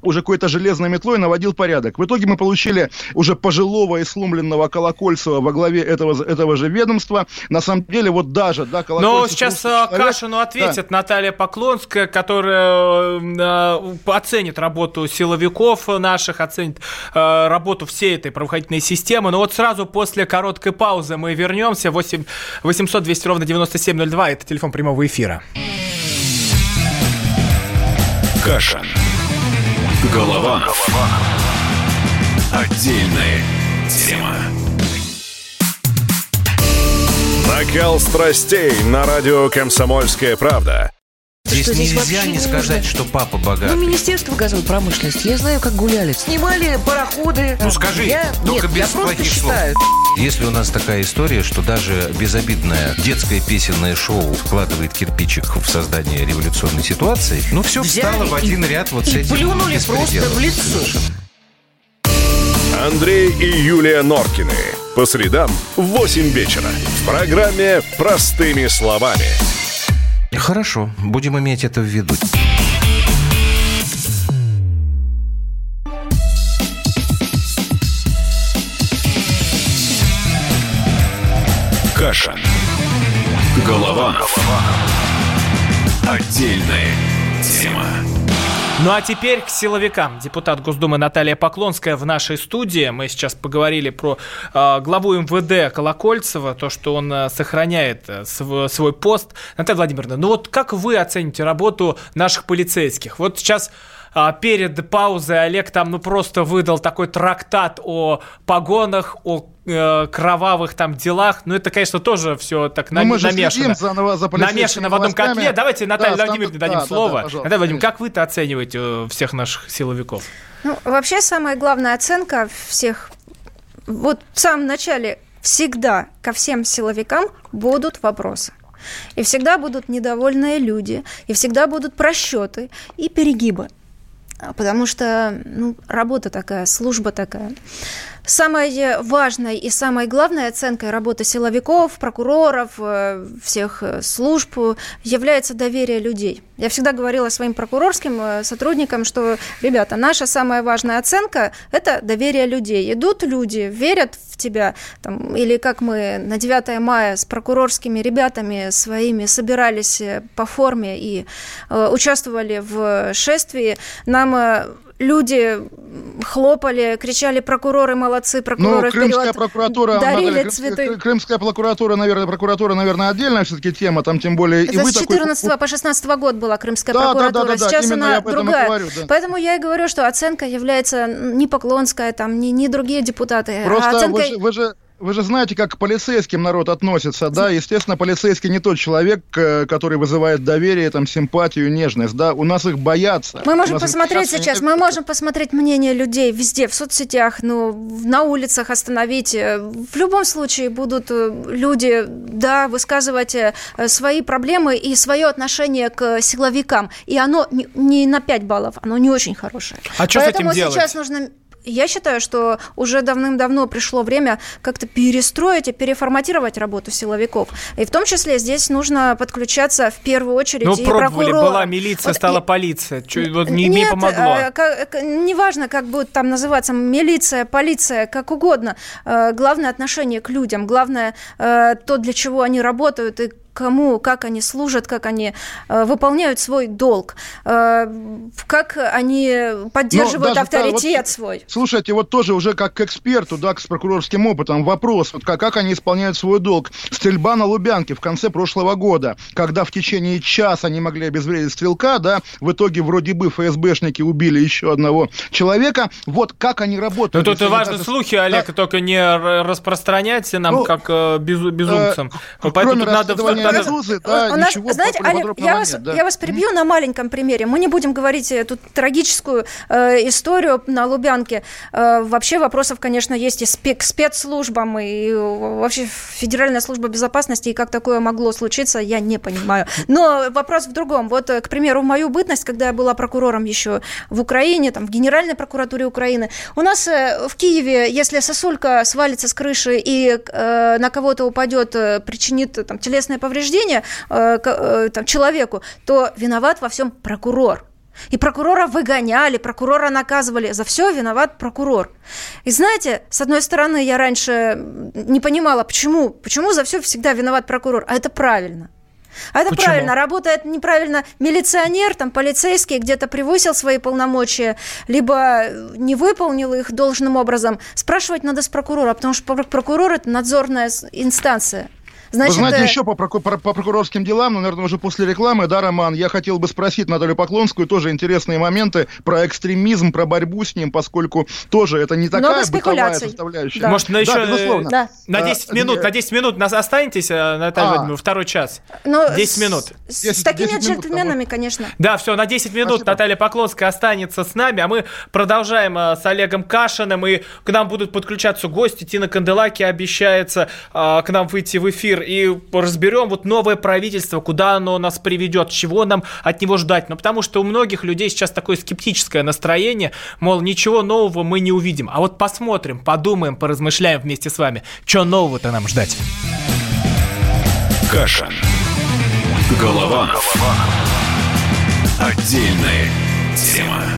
уже какой-то железной метлой наводил порядок. В итоге мы получили уже пожилого и сломленного Колокольцева во главе этого, этого же ведомства. На самом деле, вот даже, да, Колокольцев... Но сейчас человек, Кашину ответит да. Наталья Поклонская, которая э, оценит работу силовиков наших, оценит э, работу всей этой правоохранительной системы. Но вот сразу после короткой паузы мы вернемся. 8 800 200 ровно 9702, это телефон прямого эфира. Каша. Голова. Отдельная тема. Накал страстей на радио «Комсомольская правда». Здесь, что, здесь нельзя не сказать, что папа богатый. Ну, Министерство газовой промышленности. Я знаю, как гуляли. Снимали пароходы. Ну, скажи, я... только Нет, без я плохих слов. считаю. Если у нас такая история, что даже безобидное детское песенное шоу вкладывает кирпичик в создание революционной ситуации, ну, все Взяли встало в один ряд вот и с этим плюнули просто в лицо. Совершенно. Андрей и Юлия Норкины. По средам в 8 вечера. В программе «Простыми словами». Хорошо, будем иметь это в виду. Каша. Голова. Отдельная тема. Ну а теперь к силовикам. Депутат Госдумы Наталья Поклонская в нашей студии. Мы сейчас поговорили про э, главу МВД Колокольцева, то, что он э, сохраняет э, св- свой пост. Наталья Владимировна, ну вот как вы оцените работу наших полицейских? Вот сейчас а, перед паузой Олег там ну просто выдал такой трактат о погонах, о э, кровавых там делах. Ну, это, конечно, тоже все так Но на, мы же намешано. за, за намешано в одном властями. котле. Давайте Наталье Да, Владимировне дадим да, да, слово. да, пожалуйста, Наталья Владимировна, как вы-то оцениваете э, всех наших силовиков? Ну, вообще самая главная оценка всех, вот в самом начале всегда ко всем силовикам будут вопросы. И всегда будут недовольные люди, и всегда будут просчеты и перегибы. Потому что ну, работа такая, служба такая. Самой важной и самой главной оценкой работы силовиков, прокуроров, э, всех э, служб э, является доверие людей. Я всегда говорила своим прокурорским э, сотрудникам, что, ребята, наша самая важная оценка – это доверие людей. Идут люди, верят в тебя, там, или как мы на 9 мая с прокурорскими ребятами своими собирались э, по форме и э, участвовали в шествии, нам э, люди хлопали, кричали прокуроры молодцы, Ну, прокуроры крымская вперед, прокуратура, дарили Наталья, цветы. кры- крымская прокуратура, наверное, прокуратура, наверное, отдельная все-таки тема, там тем более и Это вы с такой- 14 по 16 год была крымская Да, да, прокуратура, да, да, да, сейчас именно она и другая. говорю, да. Поэтому я и говорю, что оценка является не Поклонская, там, не, не другие депутаты, а Просто оценка... вы же, вы же Вы же знаете, как к полицейским народ относится, да? Естественно, полицейский не тот человек, э, который вызывает доверие, там, симпатию, нежность, да? У нас их боятся. Мы можем посмотреть сейчас, мы можем посмотреть мнение людей везде, в соцсетях, ну, на улицах остановить. Э, В любом случае будут э, люди, да, высказывать свои проблемы и свое отношение к силовикам. И оно не- не на 5 баллов, оно не очень хорошее. А что с этим Поэтому делать? сейчас нужно я считаю, что уже давным-давно пришло время как-то перестроить и переформатировать работу силовиков. И в том числе здесь нужно подключаться в первую очередь Ну, и пробовали, прокурорам. была милиция, Вот стала и- полиция. Чё, вот не, не нет, помогло. э, ка- к- неважно, как будет там называться, милиция, полиция, как угодно. Э, Главное отношение к людям, главное э, то, для чего они работают и кому, как они служат, как они э, выполняют свой долг, э, как они поддерживают даже, да, авторитет вот, свой. Слушайте, вот тоже уже как к эксперту, да, к- с прокурорским опытом вопрос, вот как, как они исполняют свой долг. Стрельба на Лубянке в конце прошлого года, когда в течение часа не могли обезвредить стрелка, да, в итоге вроде бы ФСБшники убили еще одного человека. Вот как они Ну, работают. тут если они важно так- слухи, Олег, только не распространяйте нам Ну, как э, безу- безумцам. э, Поэтому тут надо... Медузы, да, У нас, ничего знаете, Олег, я вас, нет, да. я вас перебью на маленьком примере. Мы не будем говорить эту трагическую э, историю на Лубянке. Э, вообще вопросов, конечно, есть и спе- к спецслужбам, и э, вообще Федеральная служба безопасности, и как такое могло случиться, я не понимаю. Но вопрос в другом. Вот, э, к примеру, в мою бытность, когда я была прокурором еще в Украине, там, в Генеральной прокуратуре Украины, у нас э, в Киеве, если сосулька свалится с крыши и э, на кого-то упадет, причинит там, телесное повреждение э, к- э, там, человеку, то виноват во всем прокурор. И прокурора выгоняли, прокурора наказывали. За все виноват прокурор. И знаете, с одной стороны, я раньше не понимала, почему, почему за все всегда виноват прокурор. А это правильно. А это Почему? правильно. Работает неправильно милиционер, там, полицейский где-то превысил свои полномочия, либо не выполнил их должным образом. Спрашивать надо с прокурора, потому что прок- прокурор – это надзорная инстанция. Значит, Вы знаете, э, еще по, проку- по- прокурорским делам, ну, наверное, уже после рекламы, да, Роман, я хотел бы спросить Наталью Поклонскую тоже интересные моменты про экстремизм, про борьбу с ним, поскольку тоже это не такая Много бытовая составляющая. Да. Может, на еще Да, безусловно. Да. на А, 10 минут, э, на 10 минут нас останетесь, э, Наталья А. Владимировна, второй час. но 10 с- минут. С, 10 с такими 10 минут, джентльменами, конечно. Да, все, на 10 минут Спасибо. Наталья Поклонская останется с нами, а мы продолжаем э, с Олегом Кашиным, и к нам будут подключаться гости. Тина Канделаки обещается э, к нам выйти в эфир, и разберем вот новое правительство, куда оно нас приведет, чего нам от него ждать. Ну, потому что у многих людей сейчас такое скептическое настроение, мол, ничего нового мы не увидим. А вот посмотрим, подумаем, поразмышляем вместе с вами, что нового-то нам ждать. Кашин. Голованов. Отдельная тема.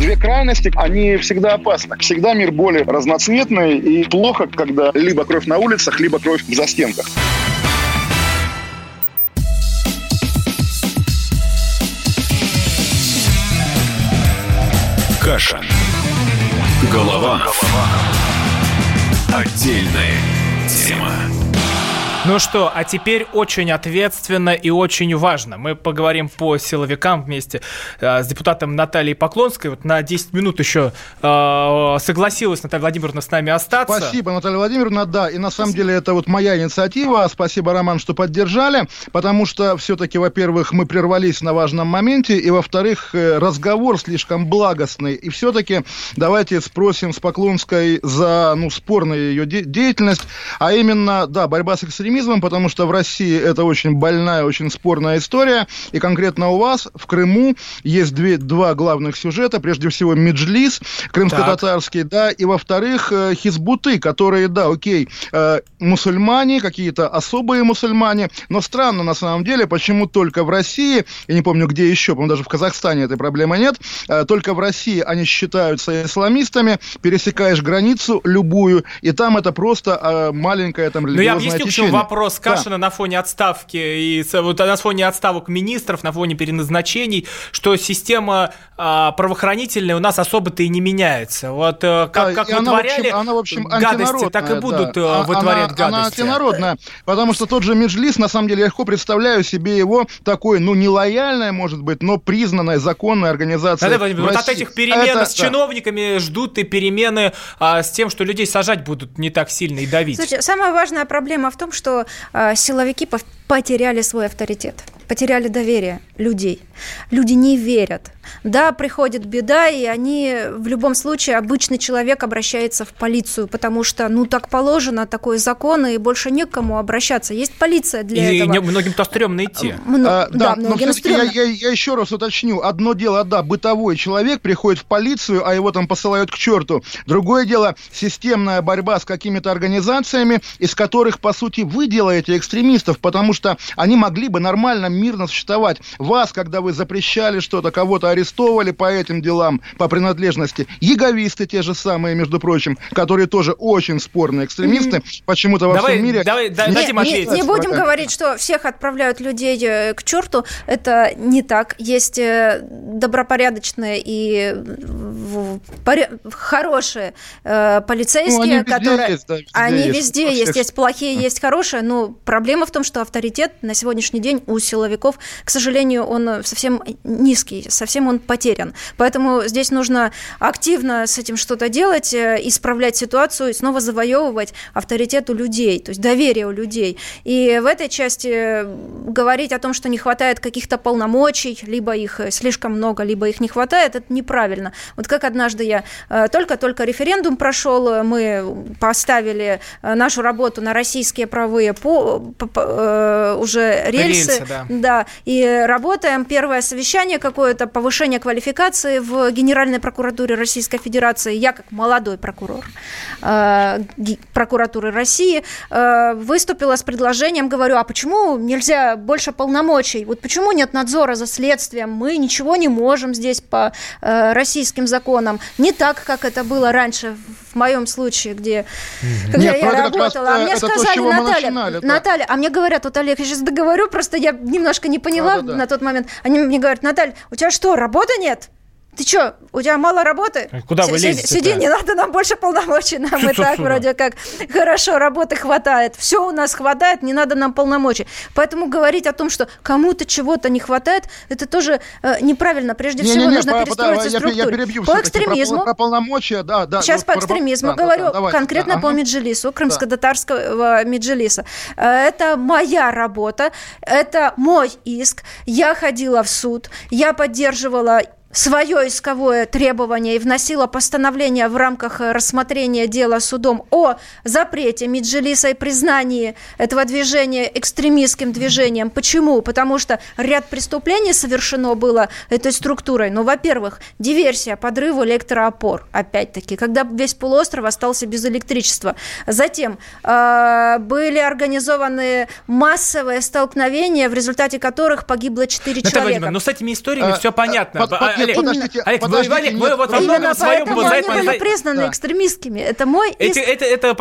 Две крайности, они всегда опасны. Всегда мир более разноцветный и плохо, когда либо кровь на улицах, либо кровь в застенках. Кашин. Голованов. Отдельная тема. Ну что, а теперь очень ответственно и очень важно. Мы поговорим по силовикам вместе э, с депутатом Натальей Поклонской. Вот на 10 минут еще э, согласилась Наталья Владимировна с нами остаться. Спасибо, Наталья Владимировна, да. И на самом деле это вот моя инициатива. Спасибо, Роман, что поддержали. Потому что все-таки, во-первых, мы прервались на важном моменте. И, во-вторых, э, разговор слишком благостный. И все-таки давайте спросим с Поклонской за ну, спорную ее де- деятельность. А именно, да, борьба с экстремизмом экстремизмом, потому что в России это очень больная, очень спорная история. И конкретно у вас в Крыму есть две, два главных сюжета. Прежде всего, Меджлис, крымско-татарский, да, и во-вторых, э, Хизбуты, которые, да, окей, э, мусульмане, какие-то особые мусульмане, но странно на самом деле, почему только в России, я не помню, где еще, по-моему, даже в Казахстане этой проблемы нет, э, только в России они считаются исламистами, пересекаешь границу любую, и там это просто маленькая там религиозное ну, я объясню, течение вопрос Кашина да. на фоне отставки и вот на фоне отставок министров, на фоне переназначений, что система а, правоохранительная у нас особо-то и не меняется. Вот а, как, как вытворяли она, в общем, она, в общем, гадости, так и будут да. А, вытворять она, гадости. Она антинародная, потому что тот же Меджлис, на самом деле, я легко представляю себе его такой, ну, нелояльная, может быть, но признанная законной организацией. Да, да, вот от этих перемен Это, с чиновниками да. ждут и перемены а, с тем, что людей сажать будут не так сильно и давить. Слушайте, самая важная проблема в том, что что э, силовики потеряли свой авторитет, потеряли доверие людей. Люди не верят да, приходит беда, и они в любом случае, обычный человек обращается в полицию, потому что, ну, так положено, такой закон, и больше некому обращаться. Есть полиция для и этого. И многим-то стрёмно идти. Мно... А, да, да, но все-таки я, я, я еще раз уточню. Одно дело, да, бытовой человек приходит в полицию, а его там посылают к черту. Другое дело, системная борьба с какими-то организациями, из которых, по сути, вы делаете экстремистов, потому что они могли бы нормально, мирно существовать. Вас, когда вы запрещали что-то, кого-то арестовывали по этим делам, по принадлежности. Яговисты те же самые, между прочим, которые тоже очень спорные экстремисты, mm-hmm. почему-то во давай, всем мире... Давай, да, не, дадим не, не будем говорить, что всех отправляют людей э, к черту. Это не так. Есть э, добропорядочные и хорошие э, полицейские, ну, которые... Есть, да, везде они есть, везде есть. Есть плохие, есть хорошие, но проблема в том, что авторитет на сегодняшний день у силовиков, к сожалению, он совсем низкий, совсем совсем он потерян. Поэтому здесь нужно активно с этим что-то делать, э, исправлять ситуацию и снова завоевывать авторитет у людей, то есть доверие у людей. И в этой части э, говорить о том, что не хватает каких-то полномочий, либо их слишком много, либо их не хватает, это неправильно. Вот как однажды я э, только-только референдум прошел, мы поставили нашу работу на российские правые по, по, по, уже рельсы, рельсы да. да, и работаем. Первое совещание какое-то повышение повышения квалификации в Генеральной прокуратуре Российской Федерации. Я, как молодой прокурор э, прокуратуры России, э, выступила с предложением, говорю, а почему нельзя больше полномочий? Вот почему нет надзора за следствием? Мы ничего не можем здесь по э, российским законам. Не так, как это было раньше, в моем случае, где когда нет, я работала. Раз, а мне сказали, то, Наталья, начинали, да. Наталья, а мне говорят, вот Олег, я сейчас договорю, просто я немножко не поняла да, да, да. на тот момент. Они мне говорят, Наталья, у тебя что, работы нет? Ты что, у тебя мало работы? Куда вы лезете? Сиди, не надо нам больше полномочий. Нам Чуть и так сюда. вроде как хорошо, работы хватает. Все у нас хватает, не надо нам полномочий. Поэтому говорить о том, что кому-то чего-то не хватает, это тоже э, неправильно. Прежде не, всего не, не, нужно по, перестроиться по, структуре. Я, я перебью по экстремизму. Про, про полномочия, да, да. Сейчас вот, по экстремизму да, говорю, да, да, конкретно да, по ага. Меджилису, крымско-татарского да. Меджилиса. Э, это моя работа, это мой иск. Я ходила в суд, я поддерживала свое исковое требование и вносила постановление в рамках э, рассмотрения дела судом о запрете Меджелиса и признании этого движения экстремистским движением. Почему? Потому что ряд преступлений совершено было этой структурой. Ну, во-первых, диверсия, подрыв электроопор, опять-таки, когда весь полуостров остался без электричества. Затем э, были организованы массовые столкновения, в результате которых погибло 4 человека. Но ну, с этими историями а, все понятно. Под, под, Олег, подождите, Олег, вы, подождите, Олег, нет, вы вот во подождите. многом Именно своем поэтому за они это- были признаны Да. экстремистскими. Это мой... Эти- это, это,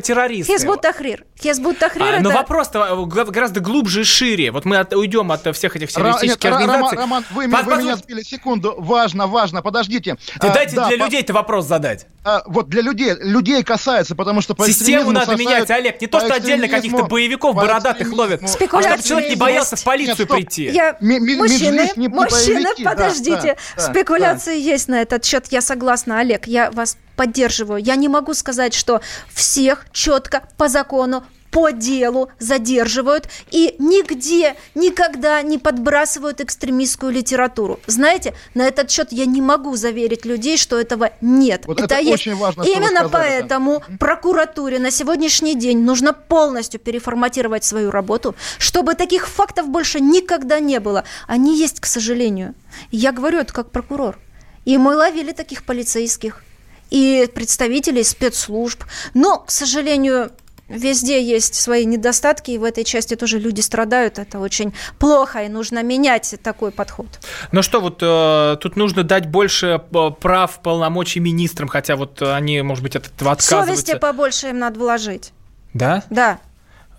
террористы. Хизбут Тахрир. Хизбут Тахрир А, это... но вопрос-то гла- гораздо глубже и шире. Вот мы от- уйдем от всех этих Ра- террористических организаций. Роман, вы, вы меня сбили секунду. Важно, важно, подождите. А, дайте да, для по- людей-то вопрос задать. а, вот для людей, людей касается, потому что по Систему надо менять, Олег. Не то, что отдельно каких-то боевиков бородатых ловят. А чтобы человек не боялся в полицию прийти. Мужчины, мужчины, боевики, подождите. да, Спекуляции есть на этот счет. Я согласна, Олег. Я вас поддерживаю. Я не могу сказать, что всех четко по закону по делу задерживают и нигде никогда не подбрасывают экстремистскую литературу. Знаете, на этот счет я не могу заверить людей, что этого нет. Вот это есть. очень важно, Именно сказали, да. поэтому прокуратуре на сегодняшний день нужно полностью переформатировать свою работу, чтобы таких фактов больше никогда не было. Они есть, к сожалению. Я говорю это как прокурор. И мы ловили таких полицейских и представителей спецслужб. Но, к сожалению, Везде есть свои недостатки, и в этой части тоже люди страдают. Это очень плохо, и нужно менять такой подход. Ну что, вот э, тут нужно дать больше э, прав, полномочий министрам, хотя вот они, может быть, от этого отказываются. Совести побольше им надо вложить. Да? Да.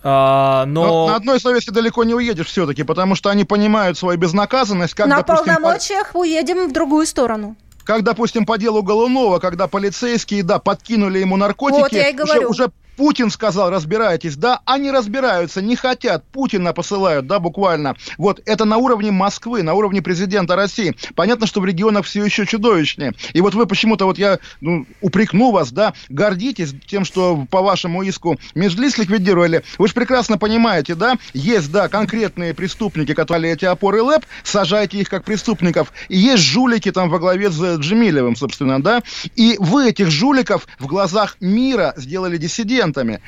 А, Но но... на одной совести далеко не уедешь все-таки, потому что они понимают свою безнаказанность, как, На допустим, по- полномочиях уедем в другую сторону. как, допустим, по делу Голунова, когда полицейские, да, подкинули ему наркотики. Вот я и уже- говорю. Уже, Путин сказал, разбирайтесь, да, они разбираются, не хотят, Путина посылают, да, буквально. Вот это на уровне Москвы, на уровне президента России. Понятно, что в регионах все еще чудовищнее. И вот вы почему-то, вот я ну, упрекну вас, да, гордитесь тем, что по вашему иску Межлис ликвидировали. Вы же прекрасно понимаете, да, есть, да, конкретные преступники, которые эти опоры ЛЭП, сажайте их как преступников. И есть жулики там во главе с Джемилевым, собственно, да. И вы этих жуликов в глазах мира сделали диссидентами,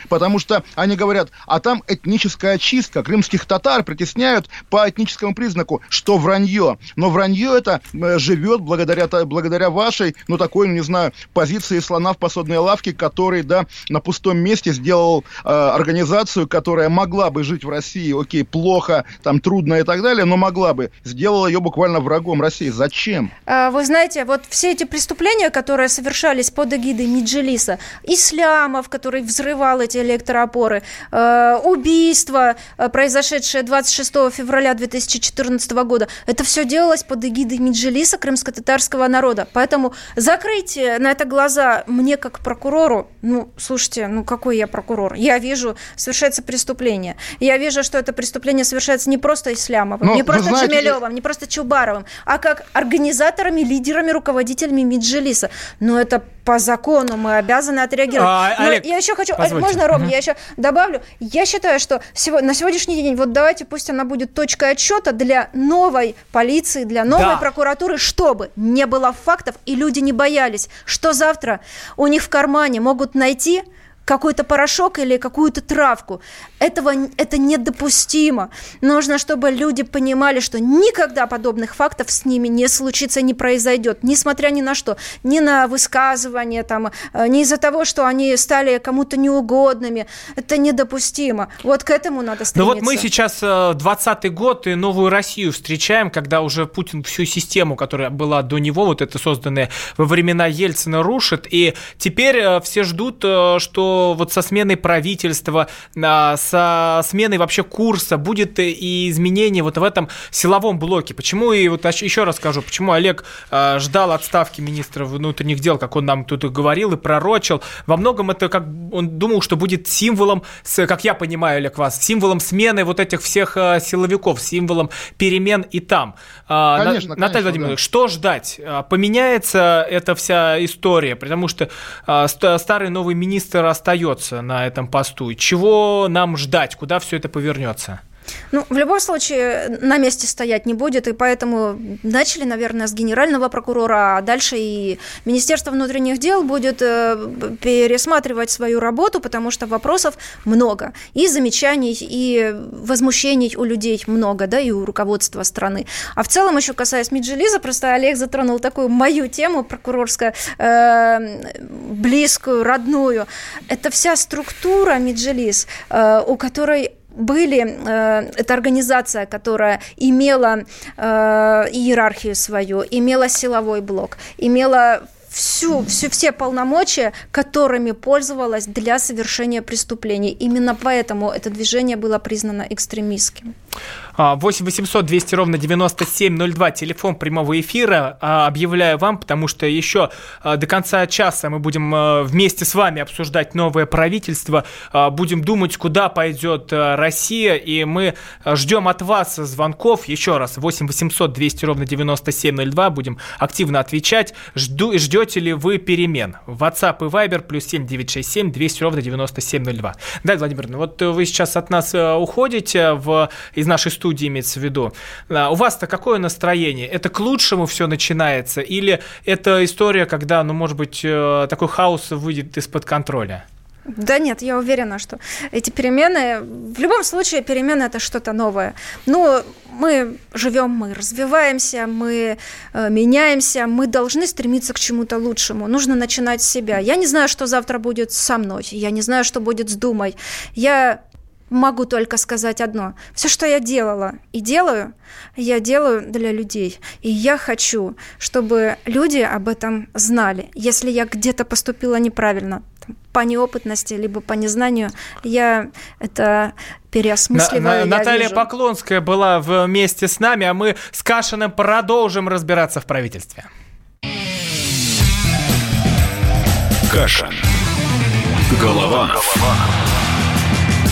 потому что они говорят, а там этническая чистка, крымских татар притесняют по этническому признаку, что вранье. Но вранье это э, живет благодаря, благодаря вашей, ну, такой, ну, не знаю, позиции слона в посудной лавке, который, да, на пустом месте сделал э, организацию, которая могла бы жить в России, окей, плохо, там, трудно и так далее, но могла бы, сделала ее буквально врагом России. Зачем? А, Вы знаете, вот все эти преступления, которые совершались под эгидой Миджелиса, Ислямов, который взрывал эти электроопоры, э, убийства, э, произошедшие 26 февраля 2014 года, это все делалось под эгидой Миджелиса, крымско-татарского народа. Поэтому закрыть на это глаза мне как прокурору, ну, слушайте, ну какой я прокурор? Я вижу, совершается преступление. Я вижу, что это преступление совершается не просто Ислямовым, Но не вы просто знаете, Джемилевым, не просто Чубаровым, а как организаторами, лидерами, руководителями Меджелиса. Но это по закону мы обязаны отреагировать. А, Но Олег, я еще хочу, а, позвольте. можно, Ром, Мгм. я еще добавлю. Я считаю, что на сегодняшний день, вот давайте пусть она будет точкой отсчета для новой полиции, для новой Да. прокуратуры, чтобы не было фактов и люди не боялись, что завтра у них в кармане могут найти какой-то порошок или какую-то травку. Этого, это недопустимо. Нужно, чтобы люди понимали, что никогда подобных фактов с ними не случится, не произойдет, несмотря ни на что. Ни на высказывания, там, э, не из-за того, что они стали кому-то неугодными. Это недопустимо. Вот к этому надо Ну стремиться. вот мы сейчас э, 20 год и новую Россию встречаем, когда уже Путин всю систему, которая была до него, вот это созданная во времена Ельцина, рушит. И теперь э, все ждут, э, что вот со сменой правительства, а, со сменой вообще курса будет и изменение вот в этом силовом блоке. Почему, и вот еще раз скажу, почему Олег э, ждал отставки министра внутренних дел, как он нам тут и говорил и пророчил. Во многом это как он думал, что будет символом, как я понимаю, Олег, вас, символом смены вот этих всех э, силовиков, символом перемен и там. А, Конечно, Наталья конечно, Владимировна, да. что ждать? А, Поменяется эта вся история, потому что а, ст- старый новый министр остается на этом посту. Чего нам ждать? Куда все это повернется? Ну, в любом случае, на месте стоять не будет, и поэтому начали, наверное, с генерального прокурора, а дальше и Министерство внутренних дел будет э, пересматривать свою работу, потому что вопросов много, и замечаний, и возмущений у людей много, да, и у руководства страны. А в целом, еще касаясь Меджелиза, просто Олег затронул такую мою тему прокурорскую, э, близкую, родную. Это вся структура Меджелиз, э, у которой были, э, это организация, которая имела э, иерархию свою, имела силовой блок, имела всю, всю, все полномочия, которыми пользовалась для совершения преступлений. Именно поэтому это движение было признано экстремистским. 8 800 200 ровно 9702, телефон прямого эфира. А, объявляю вам, потому что еще а, до конца часа мы будем а, вместе с вами обсуждать новое правительство, будем думать, куда пойдет Россия, и мы ждем от вас звонков. Еще раз, 8 800 200 ровно 9702, будем активно отвечать. Жду, ждете ли вы перемен? WhatsApp и Viber плюс 7 967 200 ровно 9702. Да, Владимир, ну вот вы сейчас от нас уходите в, из нашей студии, студии имеется в виду. А, у вас-то какое настроение? Это к лучшему все начинается? Или это история, когда, ну, может быть, э, такой хаос выйдет из-под контроля? Да нет, я уверена, что эти перемены, в любом случае перемены это что-то новое. Ну, мы живем, мы развиваемся, мы э, меняемся, мы должны стремиться к чему-то лучшему. Нужно начинать с себя. Я не знаю, что завтра будет со мной, я не знаю, что будет с Думой. Я могу только сказать одно. Все, что я делала и делаю, я делаю для людей. И я хочу, чтобы люди об этом знали. Если я где-то поступила неправильно, по неопытности, либо по незнанию, я это переосмысливаю. На, на, Наталья вижу. Поклонская была вместе с нами, а мы с Кашиным продолжим разбираться в правительстве. Кашин. Голова. Голова.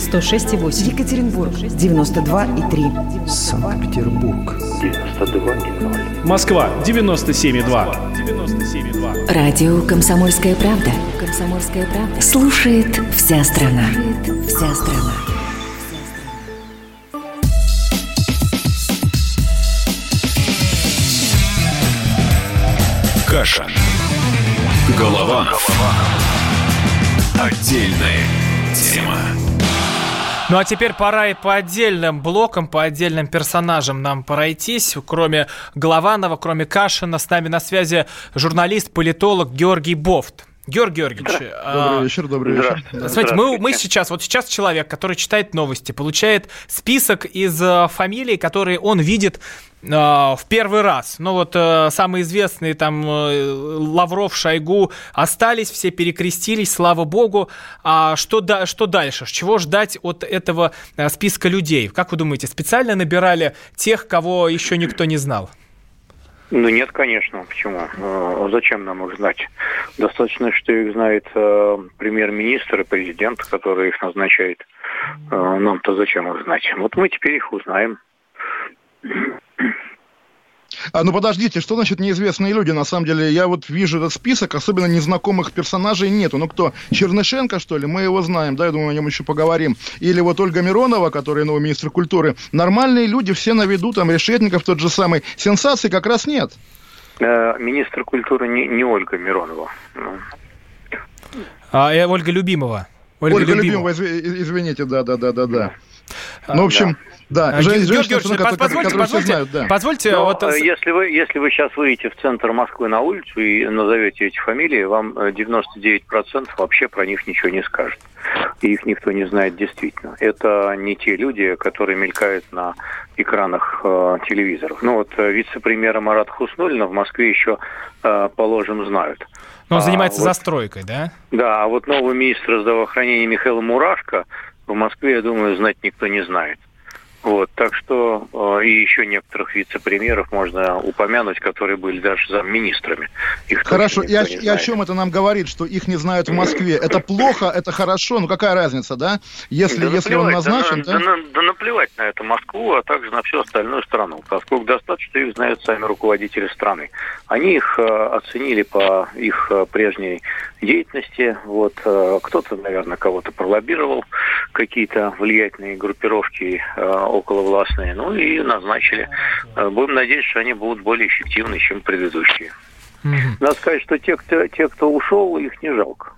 106,8. Екатеринбург, 92,3. Санкт-Петербург, 92,0. Москва, 97,2. 97,2. Радио «Комсомольская правда». «Комсомольская правда». Слушает вся страна. Слушает вся страна. Каша. Голова. Голова. Отдельная тема. Ну а теперь пора и по отдельным блокам, по отдельным персонажам нам пройтись. Кроме Голованова, кроме Кашина, с нами на связи журналист, политолог Георгий Бофт. Георгий Георгиевич. А, добрый вечер, добрый вечер. Смотрите, мы, мы сейчас, вот сейчас человек, который читает новости, получает список из э, фамилий, которые он видит э, в первый раз. Ну вот э, самые известные там Лавров, Шойгу остались, все перекрестились, слава богу. А что, да, что дальше? Чего ждать от этого списка людей? Как вы думаете, специально набирали тех, кого еще никто не знал? Ну нет, конечно. Почему? А зачем нам их знать? Достаточно, что их знает э, премьер-министр и президент, который их назначает. Э, нам-то зачем их знать? Вот мы теперь их узнаем. А, ну подождите, что значит неизвестные люди? На самом деле, я вот вижу этот список, особенно незнакомых персонажей нету. Ну кто? Чернышенко, что ли? Мы его знаем, да, я думаю, о нем еще поговорим. Или вот Ольга Миронова, которая новый министр культуры. Нормальные люди все на виду, там Решетников тот же самый. Сенсации как раз нет. Э, министр культуры не, не Ольга Миронова. Ну. А, э, Ольга Любимова. Ольга, Ольга Любимова, извините, да, да, да, да, да. Ну, в общем, да, а, Георгий Георгиевич, позвольте, позвольте, да. позвольте Но, вот... Э, если вы, если вы сейчас выйдете в центр Москвы на улицу и назовете эти фамилии, вам 99% э, вообще про них ничего не скажет. И их никто не знает действительно. Это не те люди, которые мелькают на экранах э, телевизоров. Ну вот э, вице-премьера Марат Хуснулина в Москве еще, э, положим, знают. Но он занимается а, застройкой, да? Да, а вот новый министр здравоохранения Михаил Мурашко в Москве, я думаю, знать никто не знает. Вот, так что э, и еще некоторых вице-премьеров можно упомянуть, которые были даже замминистрами. Их хорошо, и о, и о чем это нам говорит, что их не знают в Москве? Это плохо, это хорошо, ну какая разница, да? Если, да если он назначен, да, да? Да, да наплевать на это Москву, а также на всю остальную страну, поскольку достаточно их знают сами руководители страны. Они их э, оценили по их э, прежней деятельности. Вот э, кто-то, наверное, кого-то пролоббировал, какие-то влиятельные группировки э, околовластные, ну и назначили. Э, будем надеяться, что они будут более эффективны, чем предыдущие. Угу. Надо сказать, что те, кто, те, кто ушел, их не жалко.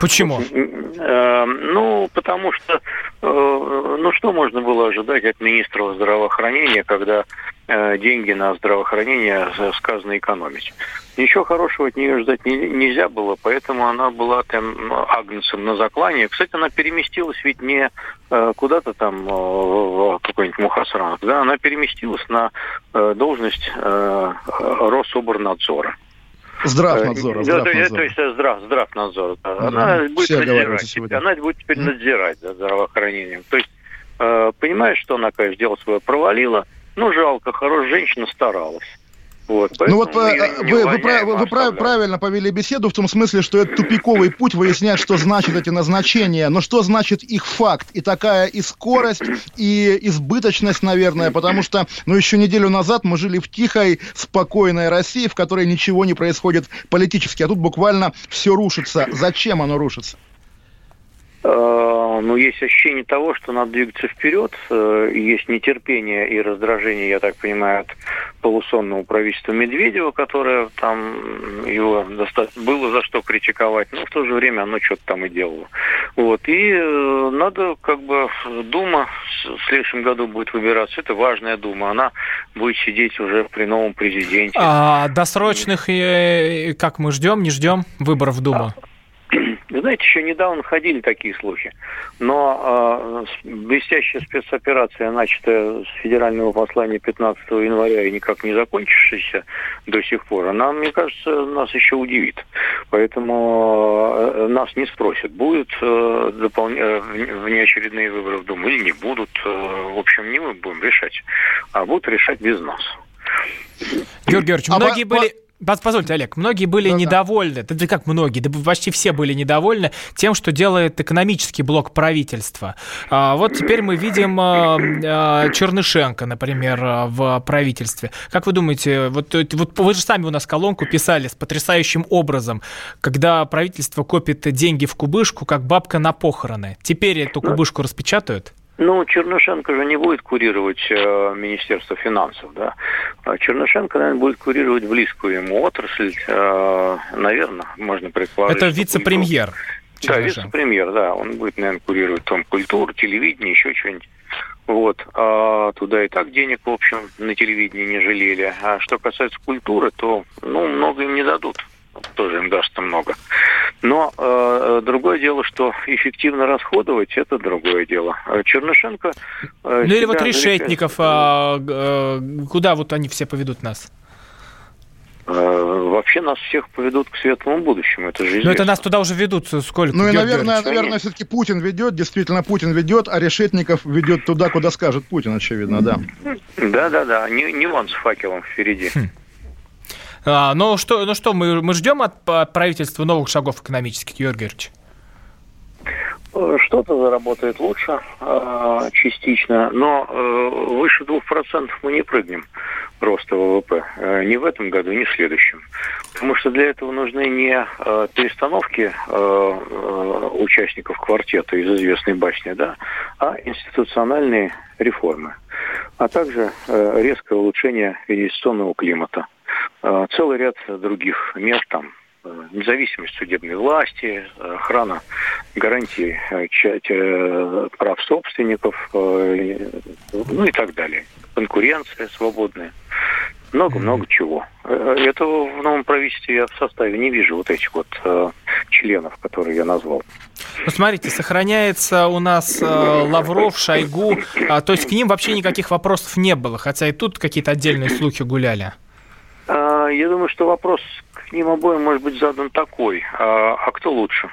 Почему? Ну, потому что, ну, что можно было ожидать от министра здравоохранения, когда деньги на здравоохранение сказано экономить? Ничего хорошего от нее ждать нельзя было, поэтому она была там агнцем на заклане. Кстати, она переместилась ведь не куда-то там в какой-нибудь Мухасран, да, она переместилась на должность Рособорнадзора. Здравнадзора. здравнадзора. То, то есть здрав, здравнадзор. Да. Она да, будет надзирать. Она будет теперь надзирать за здравоохранением. То есть понимаешь, что она, конечно, дело свое провалила. Ну, жалко, хорошая женщина старалась. Вот, ну вот э, вы, вы, вы, вы, вы правильно повели беседу в том смысле, что это тупиковый путь выяснять, что значит эти назначения, но что значит их факт. И такая и скорость, и избыточность, наверное, потому что, ну, еще неделю назад мы жили в тихой, спокойной России, в которой ничего не происходит политически, а тут буквально все рушится. Зачем оно рушится? Э, ну, есть ощущение того, что надо двигаться вперед. Э, есть нетерпение и раздражение, я так понимаю, от полусонного правительства Медведева, которое там его достаточно было за что критиковать, но в то же время оно что-то там и делало. Вот. И э, надо как бы Дума в следующем году будет выбираться. Это важная Дума. Она будет сидеть уже при новом президенте. А досрочных, как мы ждем, не ждем выборов в Думу? Знаете, еще недавно ходили такие слухи, но э, блестящая спецоперация, начатая с федерального послания 15 января и никак не закончившаяся до сих пор, она, мне кажется, нас еще удивит. Поэтому э, нас не спросят, будут э, допол... э, внеочередные выборы в Думу или не будут. Э, в общем, не мы будем решать, а будут решать без нас. Георгий Георгиевич, а многие по, были... Позвольте, Олег, многие были да, недовольны, да. да как многие, да почти все были недовольны тем, что делает экономический блок правительства. А, вот теперь мы видим а, а, Чернышенко, например, а, в правительстве. Как вы думаете, вот, вот вы же сами у нас колонку писали с потрясающим образом, когда правительство копит деньги в кубышку, как бабка на похороны. Теперь эту кубышку распечатают? Ну, Чернышенко же не будет курировать э, Министерство финансов, да. А Чернышенко, наверное, будет курировать близкую ему отрасль, э, наверное, можно предположить. Это вице-премьер. Да, вице-премьер, да. Он будет, наверное, курировать там культуру, телевидение, еще что-нибудь. Вот. А туда и так денег, в общем, на телевидении не жалели. А что касается культуры, то, ну, много им не дадут тоже им даст много. Но э, другое дело, что эффективно расходовать, это другое дело. А Чернышенко... Э, ну или вот Решетников, а, э, куда вот они все поведут нас? Э, вообще нас всех поведут к светлому будущему, это же Но это нас туда уже ведут сколько? Ну и, наверное, наверное, все-таки Путин ведет, действительно Путин ведет, а Решетников ведет туда, куда скажет Путин, очевидно, да. Да-да-да, не, не он с факелом впереди. Хм. А, но что, ну что, мы, мы ждем от правительства новых шагов экономических, Георгий Георгиевич? Э, что-то заработает лучше э, частично, но э, выше 2% мы не прыгнем роста ВВП. Ни в этом году, ни в следующем. Потому что для этого нужны не перестановки участников квартета из известной басни, да, а институциональные реформы. А также резкое улучшение инвестиционного климата. Э, целый ряд других мер там э, независимость судебной власти, охрана гарантий э, прав собственников, ну и так далее. Конкуренция свободная. Много-много чего. Этого в новом правительстве я в составе не вижу вот этих вот э, членов, которые я назвал. Ну, смотрите, сохраняется у нас э, Лавров, Шойгу, э, то есть к ним вообще никаких вопросов не было, хотя и тут какие-то отдельные слухи гуляли. Я думаю, что вопрос к ним обоим может быть задан такой. А, а кто лучше?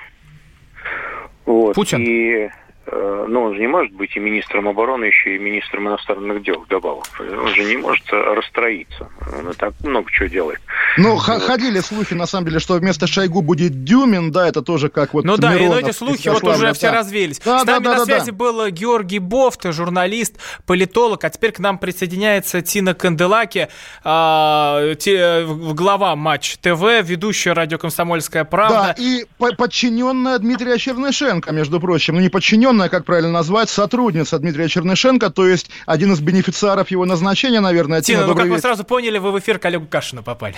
Вот. Путин? И Э, ну, он же не может быть и министром обороны, еще и министром иностранных дел вдобавок. Он же не может расстроиться. Он и так много чего делает. Ну, вот. ходили слухи, на самом деле, что вместо Шойгу будет Дюмин, да, это тоже как вот Ну да, и но эти слухи вот уже да. все развеялись. Да, С нами да, да, на связи да. был Георгий Бофт, журналист, политолог, а теперь к нам присоединяется Тина Канделаки, э, те, глава Матч ТВ, ведущая радио «Комсомольская правда». Да, и подчиненная Дмитрия Чернышенко, между прочим. Ну, не подчиненная, знаю, как правильно назвать, сотрудница Дмитрия Чернышенко, то есть один из бенефициаров его назначения, наверное. Тина, Тина, ну как добрый вы вечер. сразу поняли, вы в эфир к Олегу Кашину попали.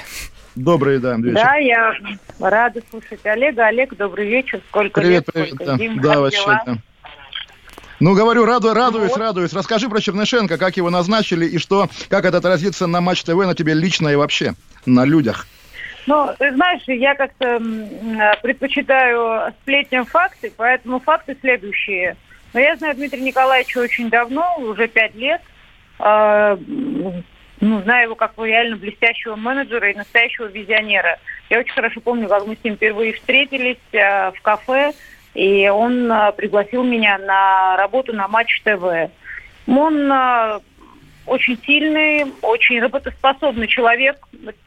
Добрый, да, вечер. Да, я рада слушать Олега. Олег, добрый вечер. Сколько Привет, лет, привет, сколько да, зим, да вообще, дела? да. Ну, говорю, раду, радуюсь, радуюсь. Расскажи про Чернышенко, как его назначили и что, как это отразится на Матч ТВ, на тебе лично и вообще, на людях. Ну, ты знаешь, я как-то предпочитаю сплетням факты, поэтому факты следующие. Но я знаю Дмитрия Николаевича очень давно, уже пять лет. А, ну, знаю его как реально блестящего менеджера и настоящего визионера. Я очень хорошо помню, как мы с ним впервые встретились э, в кафе, и он э, пригласил меня на работу на Матч ТВ. Он очень сильный, очень работоспособный человек,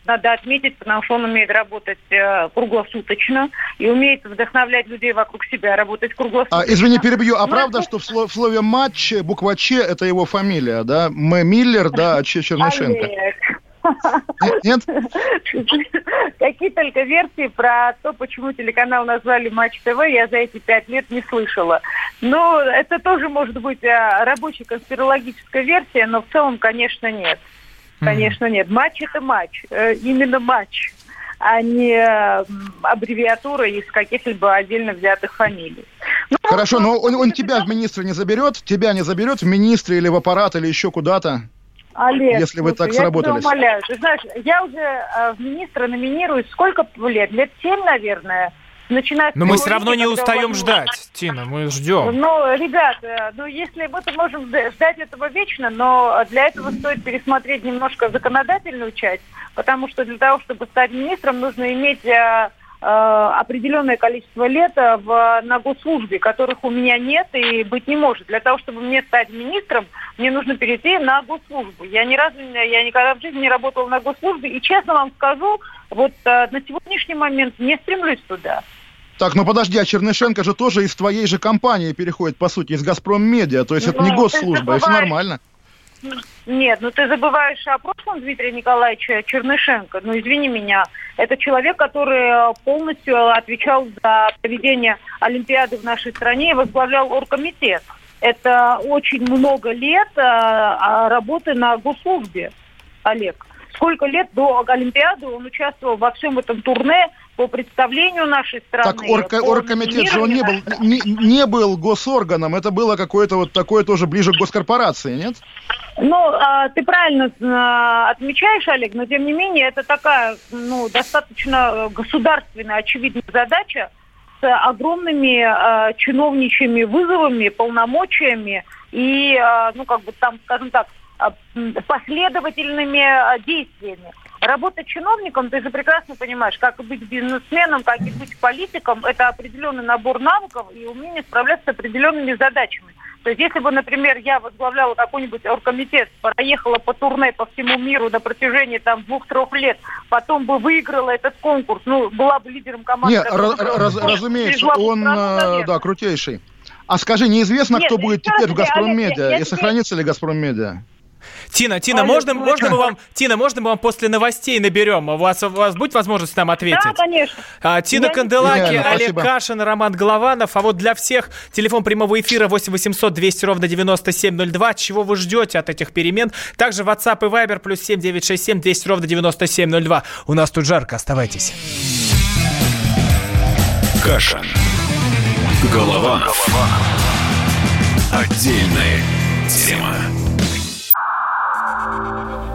надо отметить, потому что он умеет работать э, круглосуточно и умеет вдохновлять людей вокруг себя работать круглосуточно. А, извини, перебью. А Ну, правда, что в, сло- в слове матч буква Ч это его фамилия, да? М. Миллер, да, а Ч Чернышенко. Нет? Какие только версии про то, почему телеканал назвали Матч ТВ, я за эти пять лет не слышала. Но это тоже может быть э, рабочая конспирологическая версия, но в целом, конечно, нет. Конечно, нет. Матч это матч. Э, Именно матч, а не аббревиатура из каких-либо отдельно взятых фамилий. Хорошо, но он, он тебя в министры не заберет? Тебя не заберет в министры или в аппарат или еще куда-то? Олег, Если вы слушай, так я сработались. тебя умоляю. Ты знаешь, я уже э, в министра номинируюсь сколько лет? Лет семь, наверное. Начиная с Но мы все равно не устаем ждать, Тина, мы ждем. Ну, ребята, ну если мы-то можем ждать этого вечно, но для этого стоит пересмотреть немножко законодательную часть, потому что для того, чтобы стать министром, нужно иметь э, определенное количество лет э, в, на госслужбе, которых у меня нет и быть не может. Для того, чтобы мне стать министром, мне нужно перейти на госслужбу. Я ни разу, я никогда в жизни не работала на госслужбе, и честно вам скажу, вот э, на сегодняшний момент не стремлюсь туда. Так, ну подожди, а Чернышенко же тоже из твоей же компании переходит, по сути, из «Газпром Медиа», то есть это не Ну, госслужба, забываешь. нормально. Нет, ну ты забываешь о прошлом Дмитрия Николаевича Чернышенко. Ну, извини меня. Это человек, который э, полностью отвечал за проведение Олимпиады в нашей стране и возглавлял оргкомитет. Это очень много лет э, а, работы на госслужбе, Олег. Сколько лет до Олимпиады он участвовал во всем этом турне по представлению нашей страны. Так по оргкомитет же он не был, не, не был госорганом, это было какое-то вот такое тоже ближе к госкорпорации, нет? Ну, а, ты правильно а, отмечаешь, Олег, но тем не менее это такая, ну, достаточно э, государственная, очевидная задача с огромными а, чиновничьими вызовами, полномочиями и, а, ну, как бы там, скажем так, а, последовательными а, действиями. Работа чиновником, ты же прекрасно понимаешь, как и быть бизнесменом, как и быть политиком, это определенный набор навыков и умение справляться с определенными задачами. То есть, если бы, например, я возглавляла какой-нибудь оргкомитет, проехала по турне по всему миру на протяжении там двух-трех лет, потом бы выиграла этот конкурс, ну, была бы лидером команды. Не, которая ра- выиграла раз- конкурс, разумеется, он, страну наверх. да, крутейший. А скажи, неизвестно, Нет, кто будет теперь раз в тебе, «Газпром Олег, я- Медиа» я и сохранится ли «Газпром Медиа»? Тина, Тина, Олег, можно, можно мы вам, Тина, можно мы вам после новостей наберем? У вас, у вас будет возможность нам ответить? Да, конечно. А, Тина Я Канделаки, Идеально, Олег спасибо. Кашин, Роман Голованов. А вот для всех телефон прямого эфира 8 800 200 ровно 9702. Чего вы ждете от этих перемен? Также WhatsApp и Viber плюс 7 967 200 ровно 9702. У нас тут жарко, оставайтесь. Кашин. Голованов. Отдельная тема.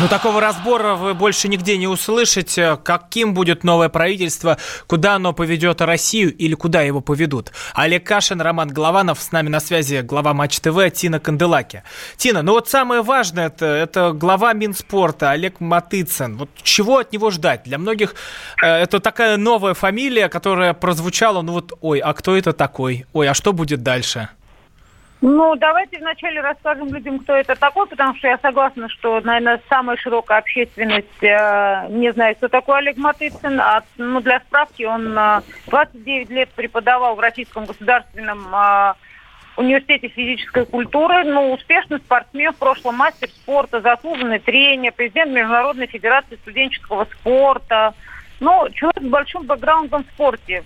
Ну, такого разбора вы больше нигде не услышите. Каким будет новое правительство, куда оно поведет Россию или куда его поведут. Олег Кашин, Роман Голованов, с нами на связи глава Матч ТВ Тина Канделаки. Тина, ну вот самое важное, это, это глава Минспорта Олег Матыцын. Вот чего от него ждать? Для многих э, это такая новая фамилия, которая прозвучала, ну вот, ой, а кто это такой? Ой, а что будет дальше? Ну, давайте вначале расскажем людям, кто это такой, потому что я согласна, что, наверное, самая широкая общественность э, не знает, кто такой Олег Матыцын. А, ну, для справки, он э, 29 лет преподавал в Российском государственном э, университете физической культуры. Ну, успешный спортсмен, в прошлом мастер спорта, заслуженный тренер, президент Международной федерации студенческого спорта. Ну, человек с большим бэкграундом в спорте.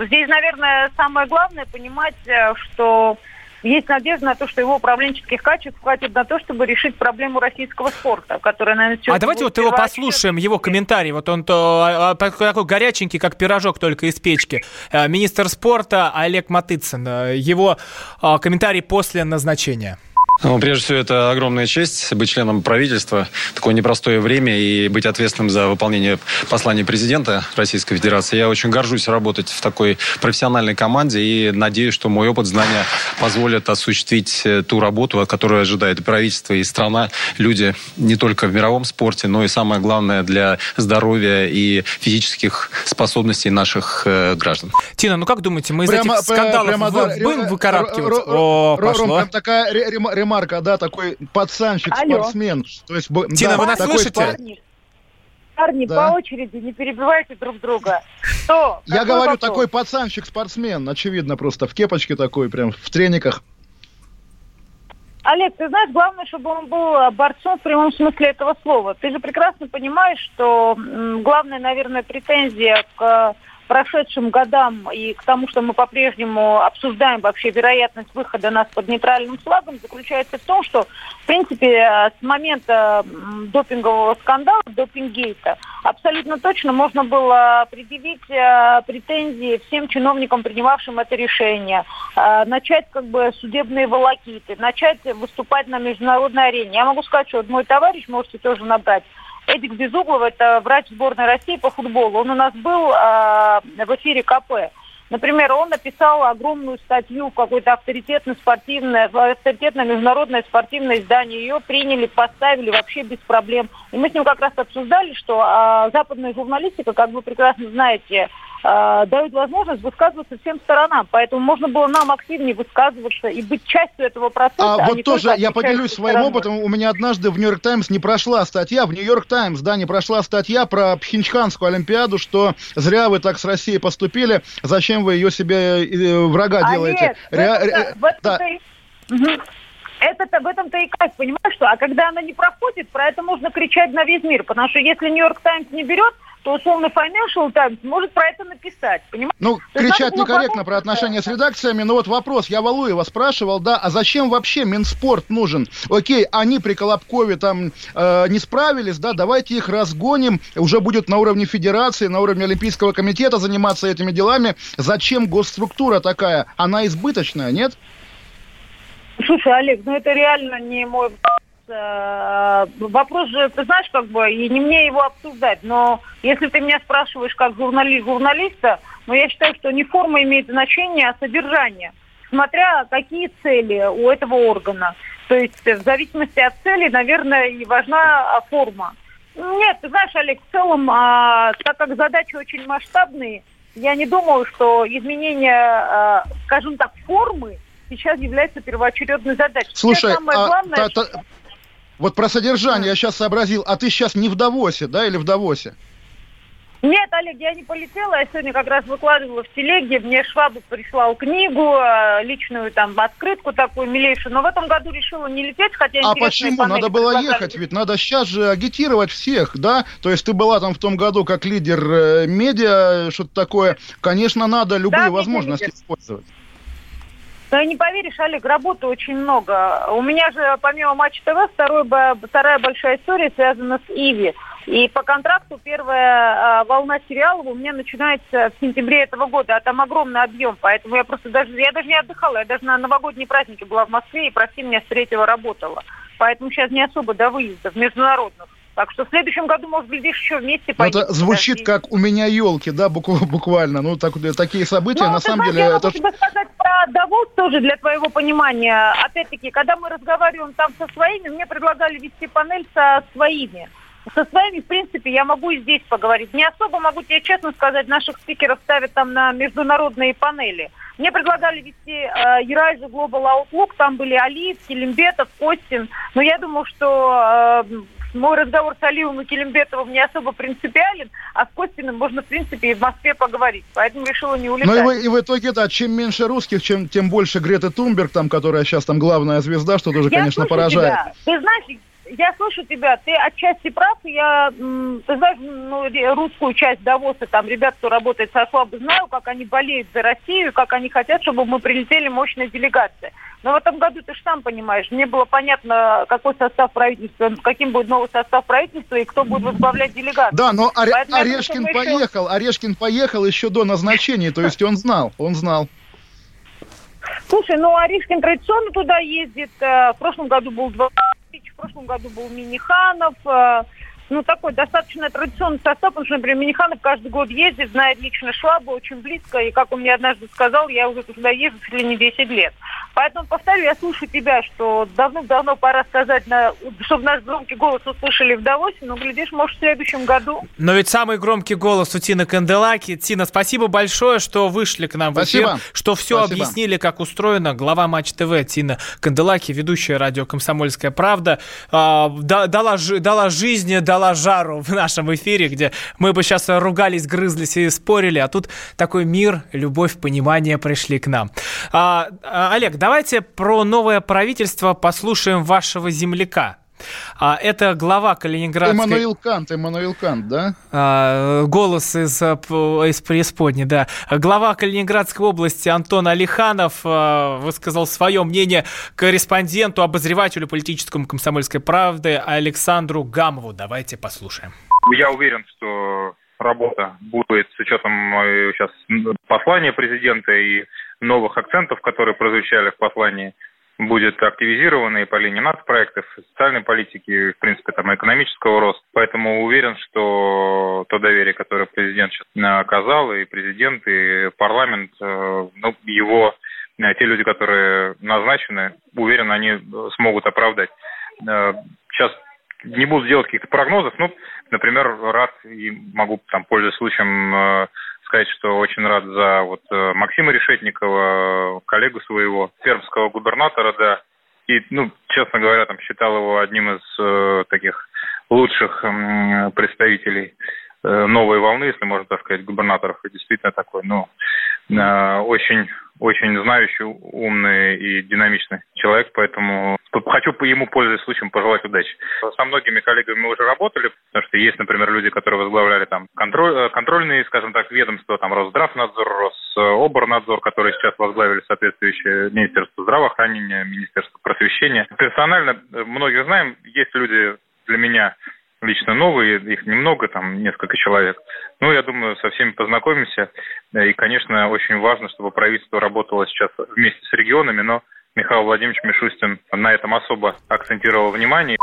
Здесь, наверное, самое главное понимать, э, что есть надежда на то, что его управленческих качеств хватит на то, чтобы решить проблему российского спорта, которая, наверное, А давайте вот его послушаем, его комментарий. Вот он то, а, а, такой горяченький, как пирожок только из печки. Э, министр спорта Олег Матыцын. Э, его а, комментарий после назначения. Ну, прежде всего, это огромная честь быть членом правительства в такое непростое время и быть ответственным за выполнение послания президента Российской Федерации. Я очень горжусь работать в такой профессиональной команде и надеюсь, что мой опыт, знания позволят осуществить э, ту работу, которую ожидает и правительство, и страна, люди не только в мировом спорте, но и самое главное для здоровья и физических способностей наших э, граждан. Тина, ну как думаете, мы из прямо, этих скандалов прямо, будем выкарабкиваться? О, пошло. Прям такая ремарка, да, такой пацанчик-спортсмен. То есть, Тина, да, вы нас слышите? Парни, парни да. по очереди, не перебивайте друг друга. Что? Я говорю, вопрос? такой пацанчик-спортсмен, очевидно, просто в кепочке такой, прям в трениках. Олег, ты знаешь, главное, чтобы он был борцом в прямом смысле этого слова. Ты же прекрасно понимаешь, что главная, наверное, претензия к прошедшим годам и к тому, что мы по-прежнему обсуждаем вообще вероятность выхода нас под нейтральным флагом, заключается в том, что, в принципе, с момента допингового скандала, допингейта, абсолютно точно можно было предъявить э, претензии всем чиновникам, принимавшим это решение, э, начать как бы судебные волокиты, начать выступать на международной арене. Я могу сказать, что вот мой товарищ, можете тоже набрать, Эдик Безуглов, это врач сборной России по футболу. Он у нас был э, в эфире КП. Например, он написал огромную статью в какое-то авторитетное спортивное, авторитетное международное спортивное издание. Ее приняли, поставили вообще без проблем. И мы с ним как раз обсуждали, что э, западная журналистика, как вы прекрасно знаете, э, дают возможность высказываться всем сторонам. Поэтому можно было нам активнее высказываться и быть частью этого процесса. А, а вот тоже я поделюсь своим стороной. опытом. У меня однажды в Нью-Йорк Таймс не прошла статья, в Нью-Йорк Таймс, да, не прошла статья про Пхенчханскую Олимпиаду, что зря вы так с Россией поступили, зачем вы ее себе э, врага а делаете. Нет, Ре- в этом да. это в этом-то и кайф, понимаешь, что? А когда она не проходит, про это можно кричать на весь мир, потому что если Нью-Йорк Таймс не берет, то условно Financial Times может про это написать, понимаете? Ну, то кричать некорректно про отношения с редакциями, но вот вопрос, я Валуева спрашивал, да, а зачем вообще Минспорт нужен? Окей, они при Колобкове там э, не справились, да, давайте их разгоним, уже будет на уровне федерации, на уровне Олимпийского комитета заниматься этими делами. Зачем госструктура такая? Она избыточная, нет? Слушай, Олег, ну это реально не мой вопрос же, ты знаешь, как бы, и не мне его обсуждать, но если ты меня спрашиваешь как журналист журналиста, ну, я считаю, что не форма имеет значение, а содержание, смотря какие цели у этого органа. То есть в зависимости от цели, наверное, и важна форма. Нет, ты знаешь, Олег, в целом, а, так как задачи очень масштабные, я не думаю, что изменение, а, скажем так, формы сейчас является первоочередной задачей. Слушай, самое а, главное, та, та, вот про содержание я сейчас сообразил. А ты сейчас не в Давосе, да, или в Давосе? Нет, Олег, я не полетела. Я сегодня как раз выкладывала в телеге. Мне Швабу прислал книгу, э, личную там открытку такую милейшую. Но в этом году решила не лететь, хотя А почему? Надо было ехать, ведь надо сейчас же агитировать всех, да? То есть ты была там в том году как лидер э, медиа, что-то такое. Конечно, надо любые да, возможности использовать. Ну, не поверишь, Олег, работы очень много. У меня же, помимо Матч ТВ, второй, вторая большая история связана с Иви. И по контракту первая а, волна сериалов у меня начинается в сентябре этого года, а там огромный объем, поэтому я просто даже, я даже не отдыхала, я даже на новогодние праздники была в Москве и, прости меня, с третьего работала. Поэтому сейчас не особо до выездов международных. Так что в следующем году, может, глядишь, еще вместе ну, Это звучит как «у меня елки», да, буквально. Ну, так, такие события, ну, на самом деле... Я это... могу сказать про Давос тоже для твоего понимания. Опять-таки, когда мы разговариваем там со своими, мне предлагали вести панель со своими. Со своими, в принципе, я могу и здесь поговорить. Не особо могу тебе честно сказать, наших спикеров ставят там на международные панели. Мне предлагали вести э, Ерайзу Global Outlook, там были Алиев, Келимбетов, Костин. Но я думаю, что э, мой разговор с Алиевым и Келимбетовым не особо принципиален, а с Костиным можно, в принципе, и в Москве поговорить. Поэтому решила не улетать. Ну и, и в итоге, да, чем меньше русских, чем, тем больше Грета Тунберг, там, которая сейчас там главная звезда, что тоже, я конечно, поражает. Тебя. Ты знаешь, я слышу тебя, ты отчасти прав, я, ты знаешь, ну, русскую часть Давоса, там, ребят, кто работает со слабо, знаю, как они болеют за Россию, как они хотят, чтобы мы прилетели мощной делегацией. Но в этом году ты же сам понимаешь, мне было понятно, какой состав правительства, каким будет новый состав правительства и кто будет возглавлять делегацию. Да, но Оре- Орешкин поехал, еще... Орешкин поехал еще до назначения, то есть он знал, он знал. Слушай, ну Орешкин традиционно туда ездит. Э, в прошлом году был два в прошлом году был Миниханов. Ну, такой достаточно традиционный состав, потому что, например, Миниханов каждый год ездит, знает лично Швабу очень близко, и, как он мне однажды сказал, я уже туда езжу чуть ли не 10 лет. Поэтому, повторю, я слушаю тебя, что давно-давно пора сказать, на, чтобы наш громкий голос услышали в Давосе, но, глядишь, может, в следующем году. Но ведь самый громкий голос у Тины Канделаки. Тина, спасибо большое, что вышли к нам в эфир, спасибо. что все спасибо. объяснили, как устроено. Глава Матч ТВ Тина Канделаки, ведущая радио «Комсомольская правда», э, дала, дала жизнь, дала жару в нашем эфире, где мы бы сейчас ругались, грызлись и спорили, а тут такой мир, любовь, понимание пришли к нам. А, Олег, давайте про новое правительство послушаем вашего земляка. А, это глава Калининградской... Эммануил Кант, Эммануил Кант, да? А, голос из, из преисподней, да. Глава Калининградской области Антон Алиханов а, высказал свое мнение корреспонденту, обозревателю политическому комсомольской правды Александру Гамову. Давайте послушаем. Я уверен, что работа будет с учетом сейчас послания президента и новых акцентов, которые прозвучали в послании, будет активизирована и по линии нацпроектов, социальной политики, в принципе, там, экономического роста. Поэтому уверен, что то доверие, которое президент сейчас оказал, и президент, и парламент, э, ну, его, э, те люди, которые назначены, уверен, они смогут оправдать. Э, сейчас не буду делать каких-то прогнозов, ну, например, рад и могу, там, пользуясь случаем, сказать, что очень рад за вот э, Максима Решетникова, коллегу своего, пермского губернатора, да. И, ну, честно говоря, там считал его одним из э, таких лучших э, представителей э, новой волны, если можно так сказать, губернаторов. И действительно такой, ну, очень очень знающий, умный и динамичный человек, поэтому хочу по ему, пользуясь случаем, пожелать удачи. Со многими коллегами мы уже работали, потому что есть, например, люди, которые возглавляли там контроль, э, контрольные, скажем так, ведомства, там Росздравнадзор, Рособорнадзор, которые сейчас возглавили соответствующее Министерство здравоохранения, Министерство просвещения. Персонально, э, многие знаем, есть люди для меня лично новые, их немного, там несколько человек. Ну, я думаю, со всеми познакомимся. И, конечно, очень важно, чтобы правительство работало сейчас вместе с регионами, но Михаил Владимирович Мишустин на этом особо акцентировал внимание.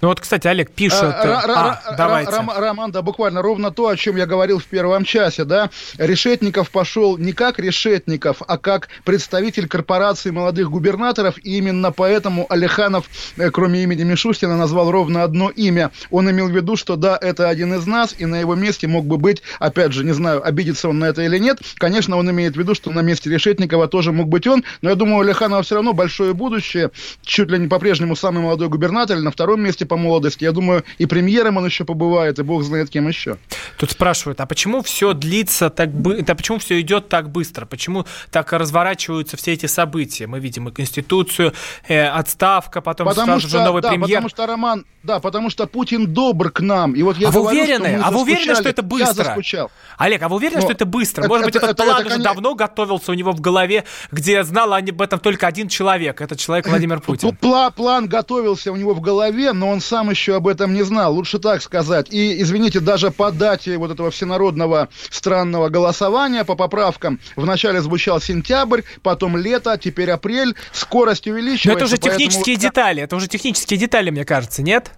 Ну вот, кстати, Олег пишет... А, а, давайте. Роман, да, буквально ровно то, о чем я говорил в первом часе, да. Решетников пошел не как Решетников, а как представитель корпорации молодых губернаторов, и именно поэтому Алиханов, э, кроме имени Мишустина, назвал ровно одно имя. Он имел в виду, что да, это один из нас, и на его месте мог бы быть, опять же, не знаю, обидится он на это или нет, конечно, он имеет в виду, что на месте Решетникова тоже мог быть он, но я думаю, у Алиханова все равно большое будущее, чуть ли не по-прежнему самый молодой губернатор, на втором месте по молодости. Я думаю, и премьером он еще побывает, и бог знает кем еще. Тут спрашивают, а почему все длится так быстро, почему все идет так быстро? Почему так разворачиваются все эти события? Мы видим и Конституцию, э, отставка, потом потому сразу что, же новый да, премьер. Потому что, Роман, да, потому что Путин добр к нам. И вот я а говорю, вы уверены? Что а вы уверены, что это быстро? Я заскучал. Олег, а вы уверены, Но что это быстро? это, Может быть, это, этот это, план это, уже конечно... давно готовился у него в голове, где знал об этом только один человек. Этот человек Владимир Путин. Пла план готовился у него в голове, но он сам еще об этом не знал. Лучше так сказать. И, извините, даже по дате вот этого всенародного странного голосования по поправкам вначале звучал сентябрь, потом лето, теперь апрель. Скорость увеличивается. Но это уже поэтому... технические детали. Это уже технические детали, мне кажется, нет?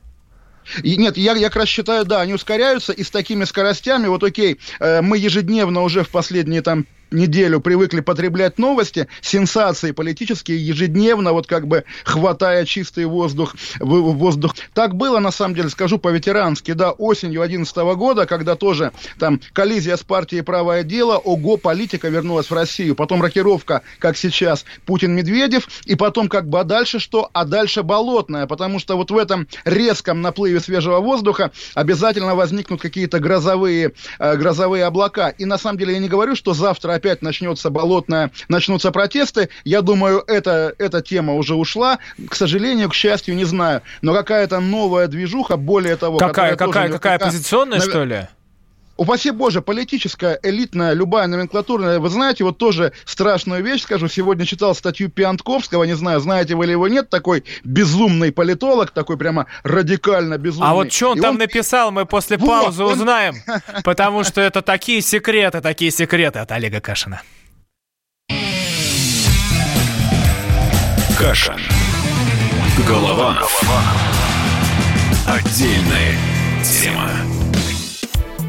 И, нет, я, я как раз считаю, да, они ускоряются, и с такими скоростями, вот окей, э, мы ежедневно уже в последние там неделю привыкли потреблять новости, сенсации политические ежедневно, вот как бы хватая чистый воздух, воздух. Так было, на самом деле, скажу по-ветерански, да, осенью 2011 года, когда тоже там коллизия с партией «Правое дело», ого, политика вернулась в Россию, потом рокировка, как сейчас, Путин-Медведев, и потом как бы, а дальше что? А дальше болотное, потому что вот в этом резком наплыве свежего воздуха обязательно возникнут какие-то грозовые, э, грозовые облака. И на самом деле я не говорю, что завтра опять начнется болотная, начнутся протесты. Я думаю, это, эта тема уже ушла. К сожалению, к счастью, не знаю. Но какая-то новая движуха, более того... Какая, какая, какая оппозиционная, что ли? Упаси боже, политическая, элитная, любая номенклатурная, вы знаете, вот тоже страшную вещь скажу, сегодня читал статью Пиантковского, не знаю, знаете вы ли его нет, такой безумный политолог, такой прямо радикально безумный. А вот что он И там он... написал, мы после вот, паузы он... узнаем, потому что это такие секреты, такие секреты от Олега Кашина. Кашин. Голованов. Отдельная тема.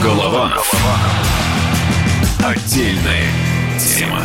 Голованов. Отдельная тема.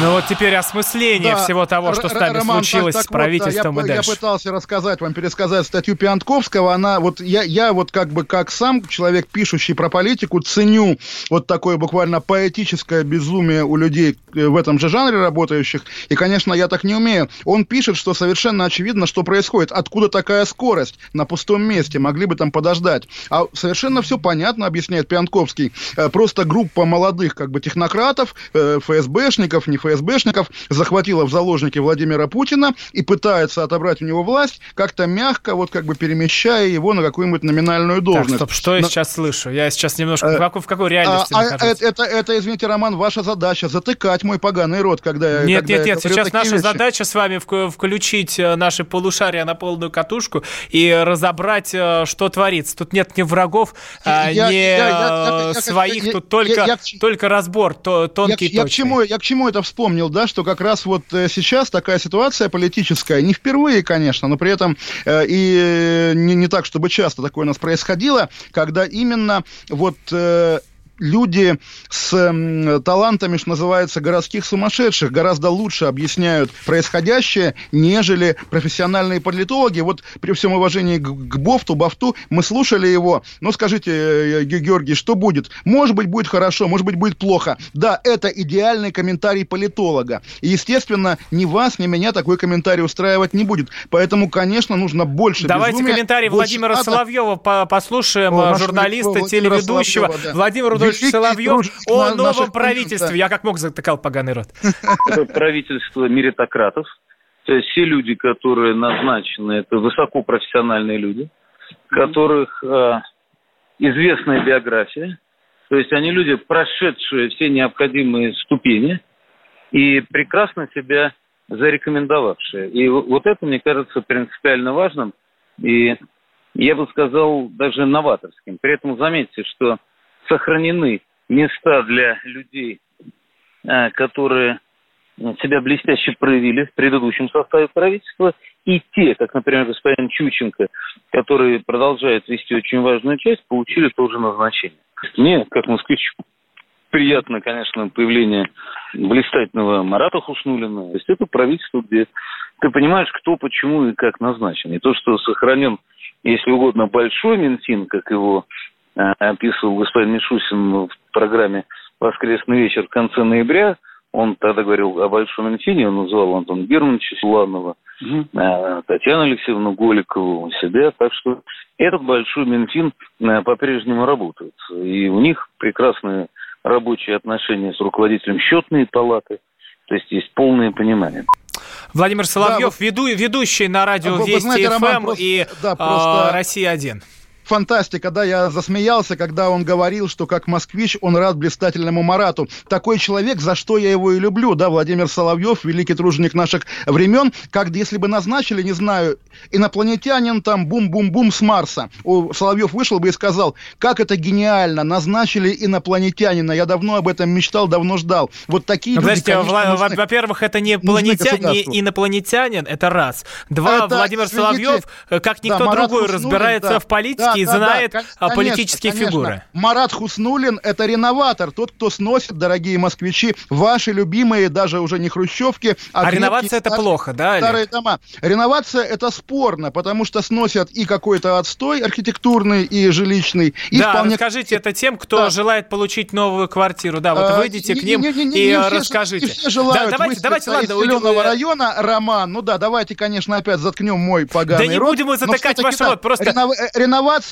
Ну вот теперь осмысление да, всего того, что с нами Роман, случилось так, так с правительством вот, да, и дальше. Я пытался рассказать вам, пересказать статью Пиантковского. Она вот я, я вот как бы как сам человек, пишущий про политику, ценю вот такое буквально поэтическое безумие у людей э, в этом же жанре работающих. И, конечно, я так не умею. Он пишет, что совершенно очевидно, что происходит. Откуда такая скорость на пустом месте? Могли бы там подождать. А совершенно все понятно, объясняет Пиантковский. Э, просто группа молодых как бы технократов, э, ФСБшников, не ФСБшников, ФСБшников захватила в заложники Владимира Путина и пытается отобрать у него власть, как-то мягко, вот как бы перемещая его на какую-нибудь номинальную должность. Так, стоп, что я сейчас слышу? Я сейчас немножко... Э, в, какой, реальности а, а, это, это, это, извините, Роман, ваша задача затыкать мой поганый рот, когда Нет, когда нет, нет, сейчас наша вещи. задача с вами включить э, наши полушария на полную катушку и разобрать, э, что творится. Тут нет ни врагов, я, ни я, я, я, своих, я, тут я, только, я, только разбор то, тонкий я, я, к чему, я к чему это вспомнил, да, что как раз вот э, сейчас такая ситуация политическая, не впервые, конечно, но при этом э, и не, не так, чтобы часто такое у нас происходило, когда именно вот э, люди с э, талантами, что называется, городских сумасшедших гораздо лучше объясняют происходящее, нежели профессиональные политологи. Вот при всем уважении к, к Бофту, Бафту, мы слушали его. Ну, скажите, э, Георгий, что будет? Может быть, будет хорошо, может быть, будет плохо. Да, это идеальный комментарий политолога. И, естественно, ни вас, ни меня такой комментарий устраивать не будет. Поэтому, конечно, нужно больше Давайте безумия, комментарий Владимира ада. Соловьева послушаем, О, журналиста, телеведущего. Да. Владимир Рудольевич Соловьев о новом правительстве. Я как мог затыкал поганый рот. Это правительство меритократов. То есть все люди, которые назначены, это высокопрофессиональные люди, которых э, известная биография. То есть они люди, прошедшие все необходимые ступени и прекрасно себя зарекомендовавшие. И вот это, мне кажется, принципиально важным. И я бы сказал, даже новаторским. При этом заметьте, что сохранены места для людей, э, которые себя блестяще проявили в предыдущем составе правительства, и те, как, например, господин Чученко, который продолжает вести очень важную часть, получили тоже назначение. Мне, как москвичу, приятно, конечно, появление блистательного Марата Хуснулина. То есть это правительство, где ты понимаешь, кто, почему и как назначен. И то, что сохранен, если угодно, большой Минфин, как его описывал господин Мишусин в программе «Воскресный вечер» в конце ноября. Он тогда говорил о Большом Минфине, он называл Антона Германовича Суланова, угу. Татьяну Алексеевну Голикову, себя. Так что этот Большой Минфин э, по-прежнему работает. И у них прекрасные рабочие отношения с руководителем счетной палаты. То есть есть полное понимание. Владимир Соловьев, да, веду, ведущий на радио Вести ФМ эм и да, просто... «Россия-1». Фантастика, да, я засмеялся, когда он говорил, что как москвич он рад блистательному Марату. Такой человек, за что я его и люблю, да, Владимир Соловьев, великий труженик наших времен, как если бы назначили, не знаю, инопланетянин там бум-бум-бум с Марса. У Соловьев вышел бы и сказал, как это гениально, назначили инопланетянина, я давно об этом мечтал, давно ждал. Вот такие Ну, люди, Подождите, конечно, Вла- нужны. во-первых, это не, планетя- не инопланетянин, это раз. Два, Это, Владимир извините, Соловьев, э, как да, никто Марат другой, разбирается да. в политике Да, и да, да, знает кон- а, конечно, политические конечно. фигуры. Марат Хуснулин – это реноватор, тот, кто сносит, дорогие москвичи, ваши любимые, даже уже не хрущевки, а, А крепкие реновация это плохо, да, Олег? Старые дома. Реновация – это спорно, потому что сносят и какой-то отстой архитектурный, и жилищный, и да, вполне... расскажите это тем, кто Да. желает получить новую квартиру. Да, вот А, выйдите к не- ним не- не- не- и не все расскажите. Не все желают да, давайте, давайте, ладно, из зеленого э, района, Роман. Ну да, давайте, конечно, опять заткнем мой поганый Да не рот. будем мы затыкать ваш да, рот, просто- ренов- э,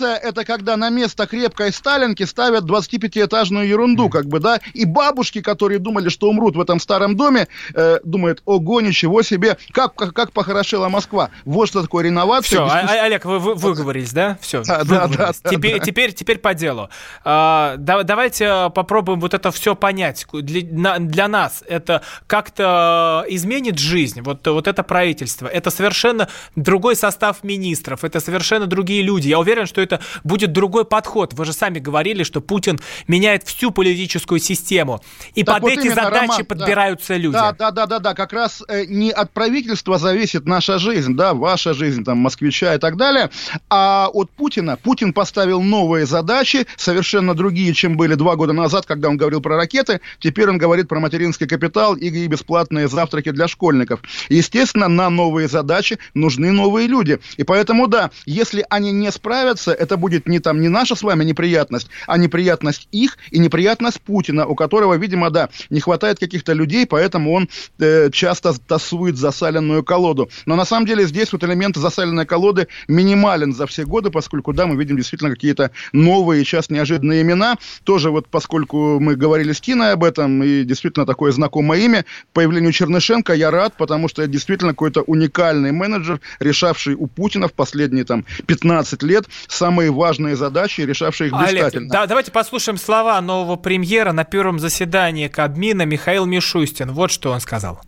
Реновация – это когда на место крепкой Сталинки ставят 25-этажную ерунду, как бы, да, и бабушки, которые думали, что умрут в этом старом доме, э, думают, ого, ничего себе, как, как, как похорошела Москва. Вот что такое реновация. Все, Дискуссия- Олег, вы, вы выговорились, да? Все, Да, да, да, теперь, да. теперь, теперь по делу. А, да- давайте э, попробуем вот это все понять. Для, на- для нас это как-то изменит жизнь, вот, вот это правительство. Это совершенно другой состав министров, это совершенно другие люди. Я уверен, что это будет другой подход. Вы же сами говорили, что Путин меняет всю политическую систему. И Так под вот эти именно, задачи Роман, да. подбираются люди. Да, да, да, да, да. Как раз э, не от правительства зависит наша жизнь, да, ваша жизнь, там, москвича и так далее, а от Путина. Путин поставил новые задачи, совершенно другие, чем были два года назад, когда он говорил про ракеты. Теперь он говорит про материнский капитал и бесплатные завтраки для школьников. Естественно, на новые задачи нужны новые люди. И поэтому, да, если они не справятся, это будет не там не наша с вами неприятность, а неприятность их и неприятность Путина, у которого, видимо, да, не хватает каких-то людей, поэтому он э, часто тасует засаленную колоду. Но на самом деле здесь вот элемент засаленной колоды минимален за все годы, поскольку, да, мы видим действительно какие-то новые, сейчас неожиданные имена. Тоже вот поскольку мы говорили с Тиной об этом, и действительно такое знакомое имя, появлению Чернышенко я рад, потому что действительно какой-то уникальный менеджер, решавший у Путина в последние там 15 лет самые важные задачи, и решавший их Олег, блистательно. да, давайте послушаем слова нового премьера на первом заседании Кабмина Михаил Мишустин. Вот что он сказал.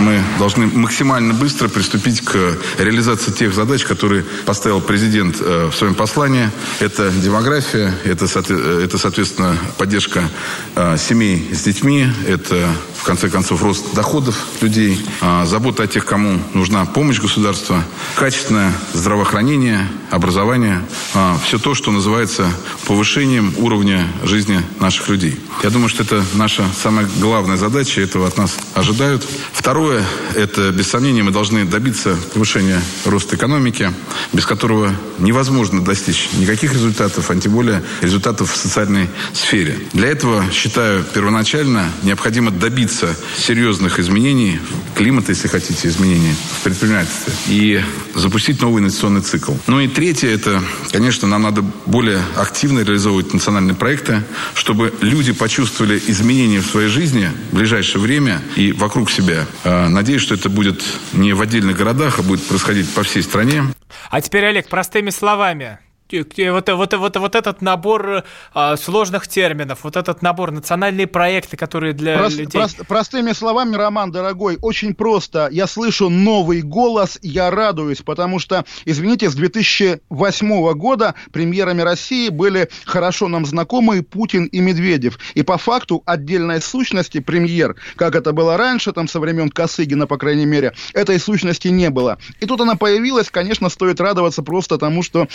Мы должны максимально быстро приступить к реализации тех задач, которые поставил президент э, в своем послании. Это демография, это, э, это соответственно, поддержка э, семей с детьми, это, в конце концов, рост доходов людей, э, забота о тех, кому нужна помощь государства, качественное здравоохранение, образование, э, все то, что называется повышением уровня жизни наших людей. Я думаю, что это наша самая главная задача, этого от нас ожидают. Второе, это, без сомнения, мы должны добиться повышения роста экономики, без которого невозможно достичь никаких результатов, а тем более результатов в социальной сфере. Для этого, считаю, первоначально необходимо добиться серьезных изменений климата, если хотите, изменений в предпринимательстве, и запустить новый инвестиционный цикл. Ну и третье, это, конечно, нам надо более активно реализовывать национальные проекты, чтобы люди почувствовали изменения в своей жизни в ближайшее время и вокруг себя. Э, Надеюсь, что это будет не в отдельных городах, а будет происходить по всей стране. А теперь, Олег, простыми словами. Вот, вот, вот, вот этот набор э, сложных терминов, вот этот набор, национальные проекты, которые для Прост- людей... прост- простыми словами, Роман, дорогой, очень просто. Я слышу новый голос, я радуюсь, потому что, извините, с 2008 года премьерами России были хорошо нам знакомые Путин и Медведев. И по факту отдельной сущности премьер, как это было раньше, там со времен Косыгина, по крайней мере, этой сущности не было. И тут она появилась, конечно, стоит радоваться просто тому, что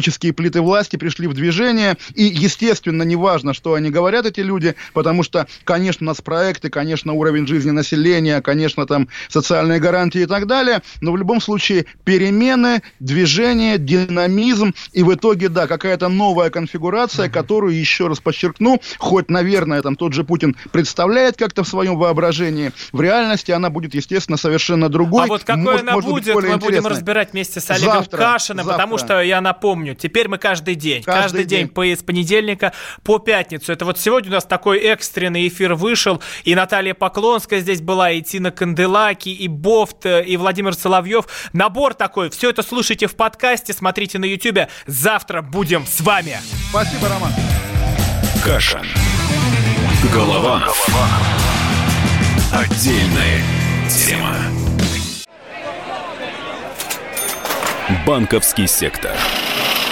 тектонические плиты власти пришли в движение, и, естественно, неважно, что они говорят, эти люди, потому что, конечно, у нас проекты, конечно, уровень жизни населения, конечно, там социальные гарантии и так далее, но в любом случае перемены, движение, динамизм, и в итоге, да, какая-то новая конфигурация, которую, еще раз подчеркну, хоть, наверное, там тот же Путин представляет как-то в своем воображении, в реальности она будет, естественно, совершенно другой. А вот какой может- она может будет, мы будем разбирать вместе с Олегом Завтра, Кашиным, завтра. потому что, я напомню, напомню, теперь мы каждый день, Каждый каждый, день, день. по, с понедельника по пятницу. Это вот сегодня у нас такой экстренный эфир вышел, и Наталья Поклонская здесь была, и Тина Канделаки, и Бофт, и Владимир Соловьев. Набор такой. Все это слушайте в подкасте, смотрите на Ютубе. Завтра будем с вами. Спасибо, Роман. Кашин. Голованов. Отдельная тема. Банковский сектор.